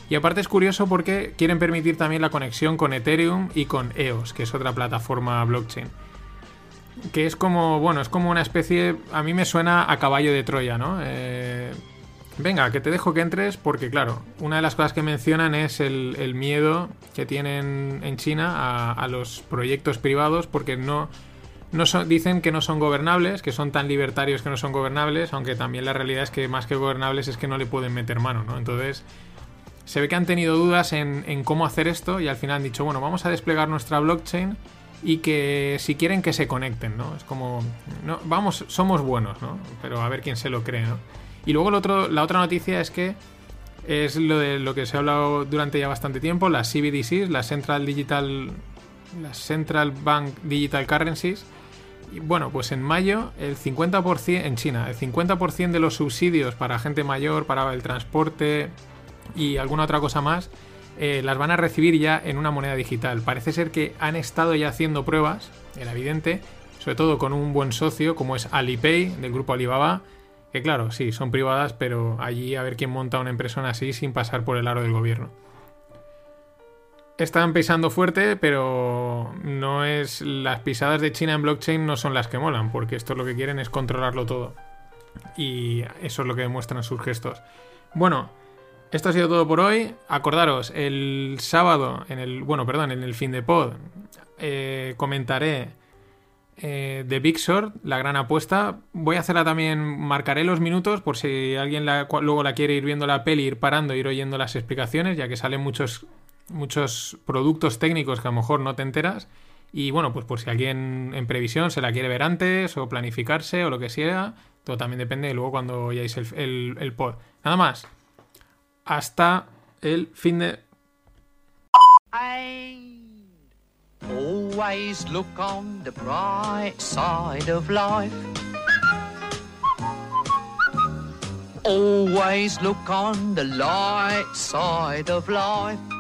Y aparte es curioso porque quieren permitir también la conexión con Ethereum y con EOS, que es otra plataforma blockchain. Que es como, bueno, es como una especie, a mí me suena a caballo de Troya, ¿no? Eh, venga, que te dejo que entres porque, claro, una de las cosas que mencionan es el, miedo que tienen en China a, a los proyectos privados porque no no dicen que no son gobernables, que son tan libertarios que no son gobernables, aunque también la realidad es que más que gobernables es que no le pueden meter mano, ¿no? Entonces, se ve que han tenido dudas en, cómo hacer esto y al final han dicho, bueno, vamos a desplegar nuestra blockchain y que si quieren que se conecten, ¿no? Es como, no, vamos, somos buenos, ¿no? Pero a ver quién se lo cree, ¿no? Y luego otro, la otra noticia es que es lo de lo que se ha hablado durante ya bastante tiempo, las CBDCs, las Central Digital, las Central Bank Digital Currencies, bueno, pues en mayo el 50% en China, el 50% de los subsidios para gente mayor, para el transporte y alguna otra cosa más, eh, las van a recibir ya en una moneda digital. Parece ser que han estado ya haciendo pruebas, era evidente, sobre todo con un buen socio como es Alipay del grupo Alibaba, que claro, sí, son privadas, pero allí a ver quién monta una empresa así sin pasar por el aro del gobierno están pisando fuerte, pero no es. Las pisadas de China en blockchain no son las que molan, porque esto lo que quieren es controlarlo todo. Y eso es lo que demuestran sus gestos. Bueno, esto ha sido todo por hoy. Acordaros, el sábado, en el. Bueno, perdón, en el fin de pod, eh, comentaré eh, de Big Short, la gran apuesta. Voy a hacerla también, marcaré los minutos por si alguien luego la quiere ir viendo la peli, ir parando, ir oyendo las explicaciones, ya que salen muchos muchos productos técnicos que a lo mejor no te enteras. Y bueno, pues por si alguien en previsión se la quiere ver antes o planificarse o lo que sea, todo también depende de luego cuando oyáis el, el, pod. Nada más. Hasta el fin de. Always look on the light side of life.